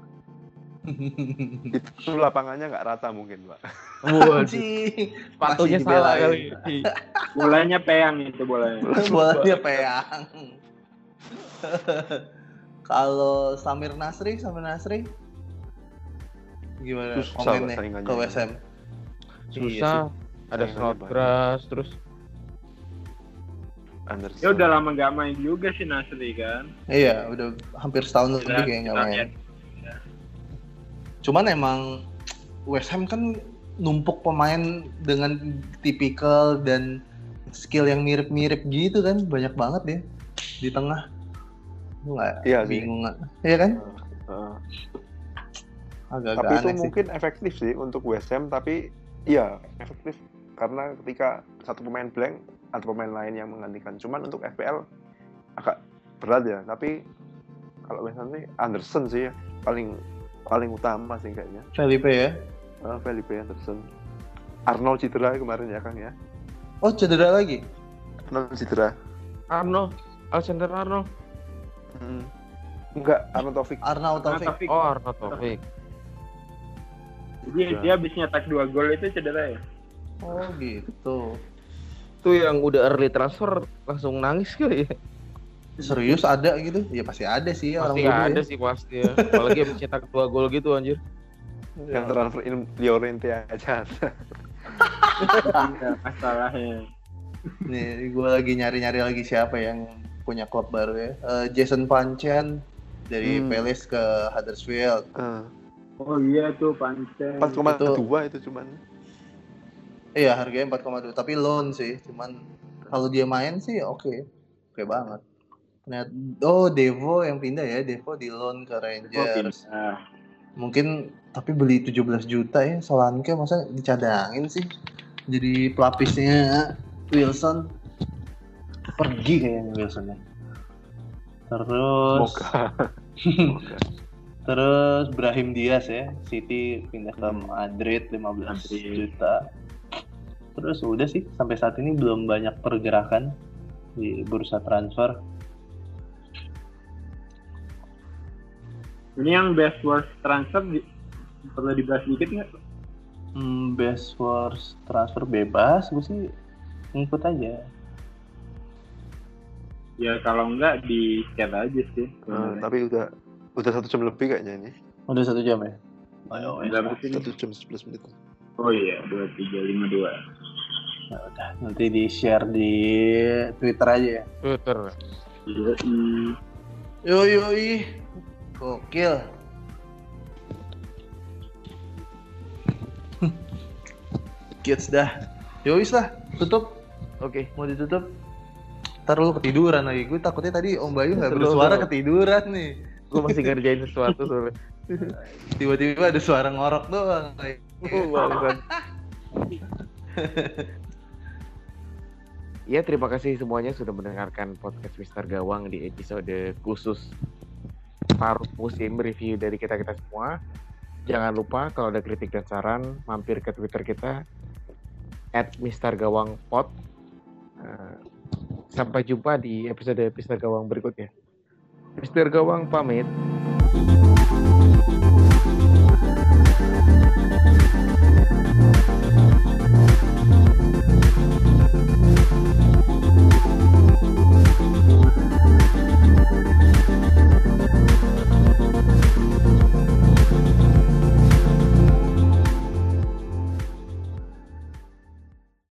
Speaker 1: [LAUGHS]
Speaker 2: itu lapangannya nggak rata mungkin pak.
Speaker 1: Sepatunya
Speaker 3: Masih
Speaker 1: salah kali.
Speaker 4: Bolanya peyang itu bolanya.
Speaker 3: Bolanya peyang. [LAUGHS] Kalau Samir Nasri, Samir Nasri gimana
Speaker 2: Susah,
Speaker 3: komennya ke WSM?
Speaker 1: Susah. Ada
Speaker 2: Saingannya
Speaker 1: Snodgrass terus
Speaker 2: Anderson
Speaker 4: Ya udah lama gak main juga sih Nasri kan.
Speaker 3: Iya, udah hampir setahun lebih kayak nggak main. Cuman emang West Ham kan numpuk pemain dengan tipikal dan skill yang mirip-mirip gitu kan banyak banget ya di tengah. Lu nggak
Speaker 2: Iya sih.
Speaker 3: bingung nggak? Iya kan?
Speaker 2: Heeh.
Speaker 3: Agak-agak
Speaker 2: tapi itu
Speaker 3: sih.
Speaker 2: mungkin efektif sih untuk West Ham tapi iya efektif karena ketika satu pemain blank ada pemain lain yang menggantikan cuman untuk FPL agak berat ya tapi kalau West Ham sih Anderson sih ya, paling paling utama sih kayaknya
Speaker 3: Felipe ya.
Speaker 2: Ah, Felipe Anderson Arnold cedera kemarin ya Kang ya
Speaker 3: Oh cedera lagi?
Speaker 2: Arnold cedera
Speaker 1: Arno, Alexander Arno.
Speaker 2: Hmm. enggak Arnold Taufik
Speaker 3: Arnaud Taufik.
Speaker 4: Taufik.
Speaker 1: Oh Arno Taufik.
Speaker 4: Jadi dia habis nyetak dua gol itu cedera ya.
Speaker 3: Oh gitu.
Speaker 1: Itu yang udah early transfer langsung nangis kali ya.
Speaker 3: Serius ada gitu? Ya pasti ada sih ya, orang
Speaker 1: Pasti
Speaker 3: bodoh
Speaker 1: ada
Speaker 3: ya.
Speaker 1: sih pasti ya. Apalagi habis cetak dua gol gitu anjir.
Speaker 2: yang transfer in Llorente aja
Speaker 4: Iya, Masalahnya.
Speaker 3: Nih, gue lagi nyari-nyari lagi siapa yang punya klub baru ya. Eh, Jason Pancen dari
Speaker 2: Hmm.
Speaker 3: Palace ke Huddersfield.
Speaker 2: Eh,
Speaker 4: Oh iya tuh pantai.
Speaker 2: 4,2 itu cuman.
Speaker 3: Iya harganya 4,2 tapi loan sih cuman kalau dia main sih oke oke banget. Ternyata oh Devo yang pindah ya Devo di loan ke Rangers. Mungkin tapi beli 17 juta ya Solanke masa dicadangin sih jadi pelapisnya Wilson pergi kayaknya Wilsonnya. Terus
Speaker 2: Semoga. Semoga. [LAUGHS]
Speaker 3: Terus Brahim Diaz ya, City pindah ke Madrid 15
Speaker 4: Madrid.
Speaker 3: juta. Terus udah sih sampai saat ini belum banyak pergerakan di bursa transfer.
Speaker 4: Ini yang best worst transfer di, perlu dibahas dikit nggak?
Speaker 3: Hmm, best worst transfer bebas, gue sih ngikut aja.
Speaker 4: Ya kalau nggak di chat aja sih.
Speaker 2: Nah, tapi udah udah satu jam lebih kayaknya ini.
Speaker 3: Udah satu jam ya? Ayo, ya.
Speaker 4: Berapa sih?
Speaker 2: Satu jam 11 menit.
Speaker 4: Oh iya, dua tiga lima dua.
Speaker 3: Nah, udah. Nanti di share di Twitter aja ya.
Speaker 1: Twitter.
Speaker 4: Iya, iya.
Speaker 3: Yo yo ih, gokil. [LAUGHS] Kids dah. Yowis lah, tutup.
Speaker 1: Oke.
Speaker 3: Mau ditutup? Ntar lu ketiduran lagi. Gue takutnya tadi Om Bayu nggak bersuara
Speaker 1: belum.
Speaker 3: ketiduran nih.
Speaker 1: Gue masih ngerjain sesuatu soalnya. [LAUGHS]
Speaker 3: Tiba-tiba ada suara ngorok doang.
Speaker 1: Oh. Ya terima kasih semuanya sudah mendengarkan podcast Mister Gawang di episode khusus paruh musim review dari kita kita semua. Jangan lupa kalau ada kritik dan saran mampir ke Twitter kita at Mister Gawang Pod. Eh, Sampai jumpa di episode-episode gawang berikutnya. Mister Gawang pamit.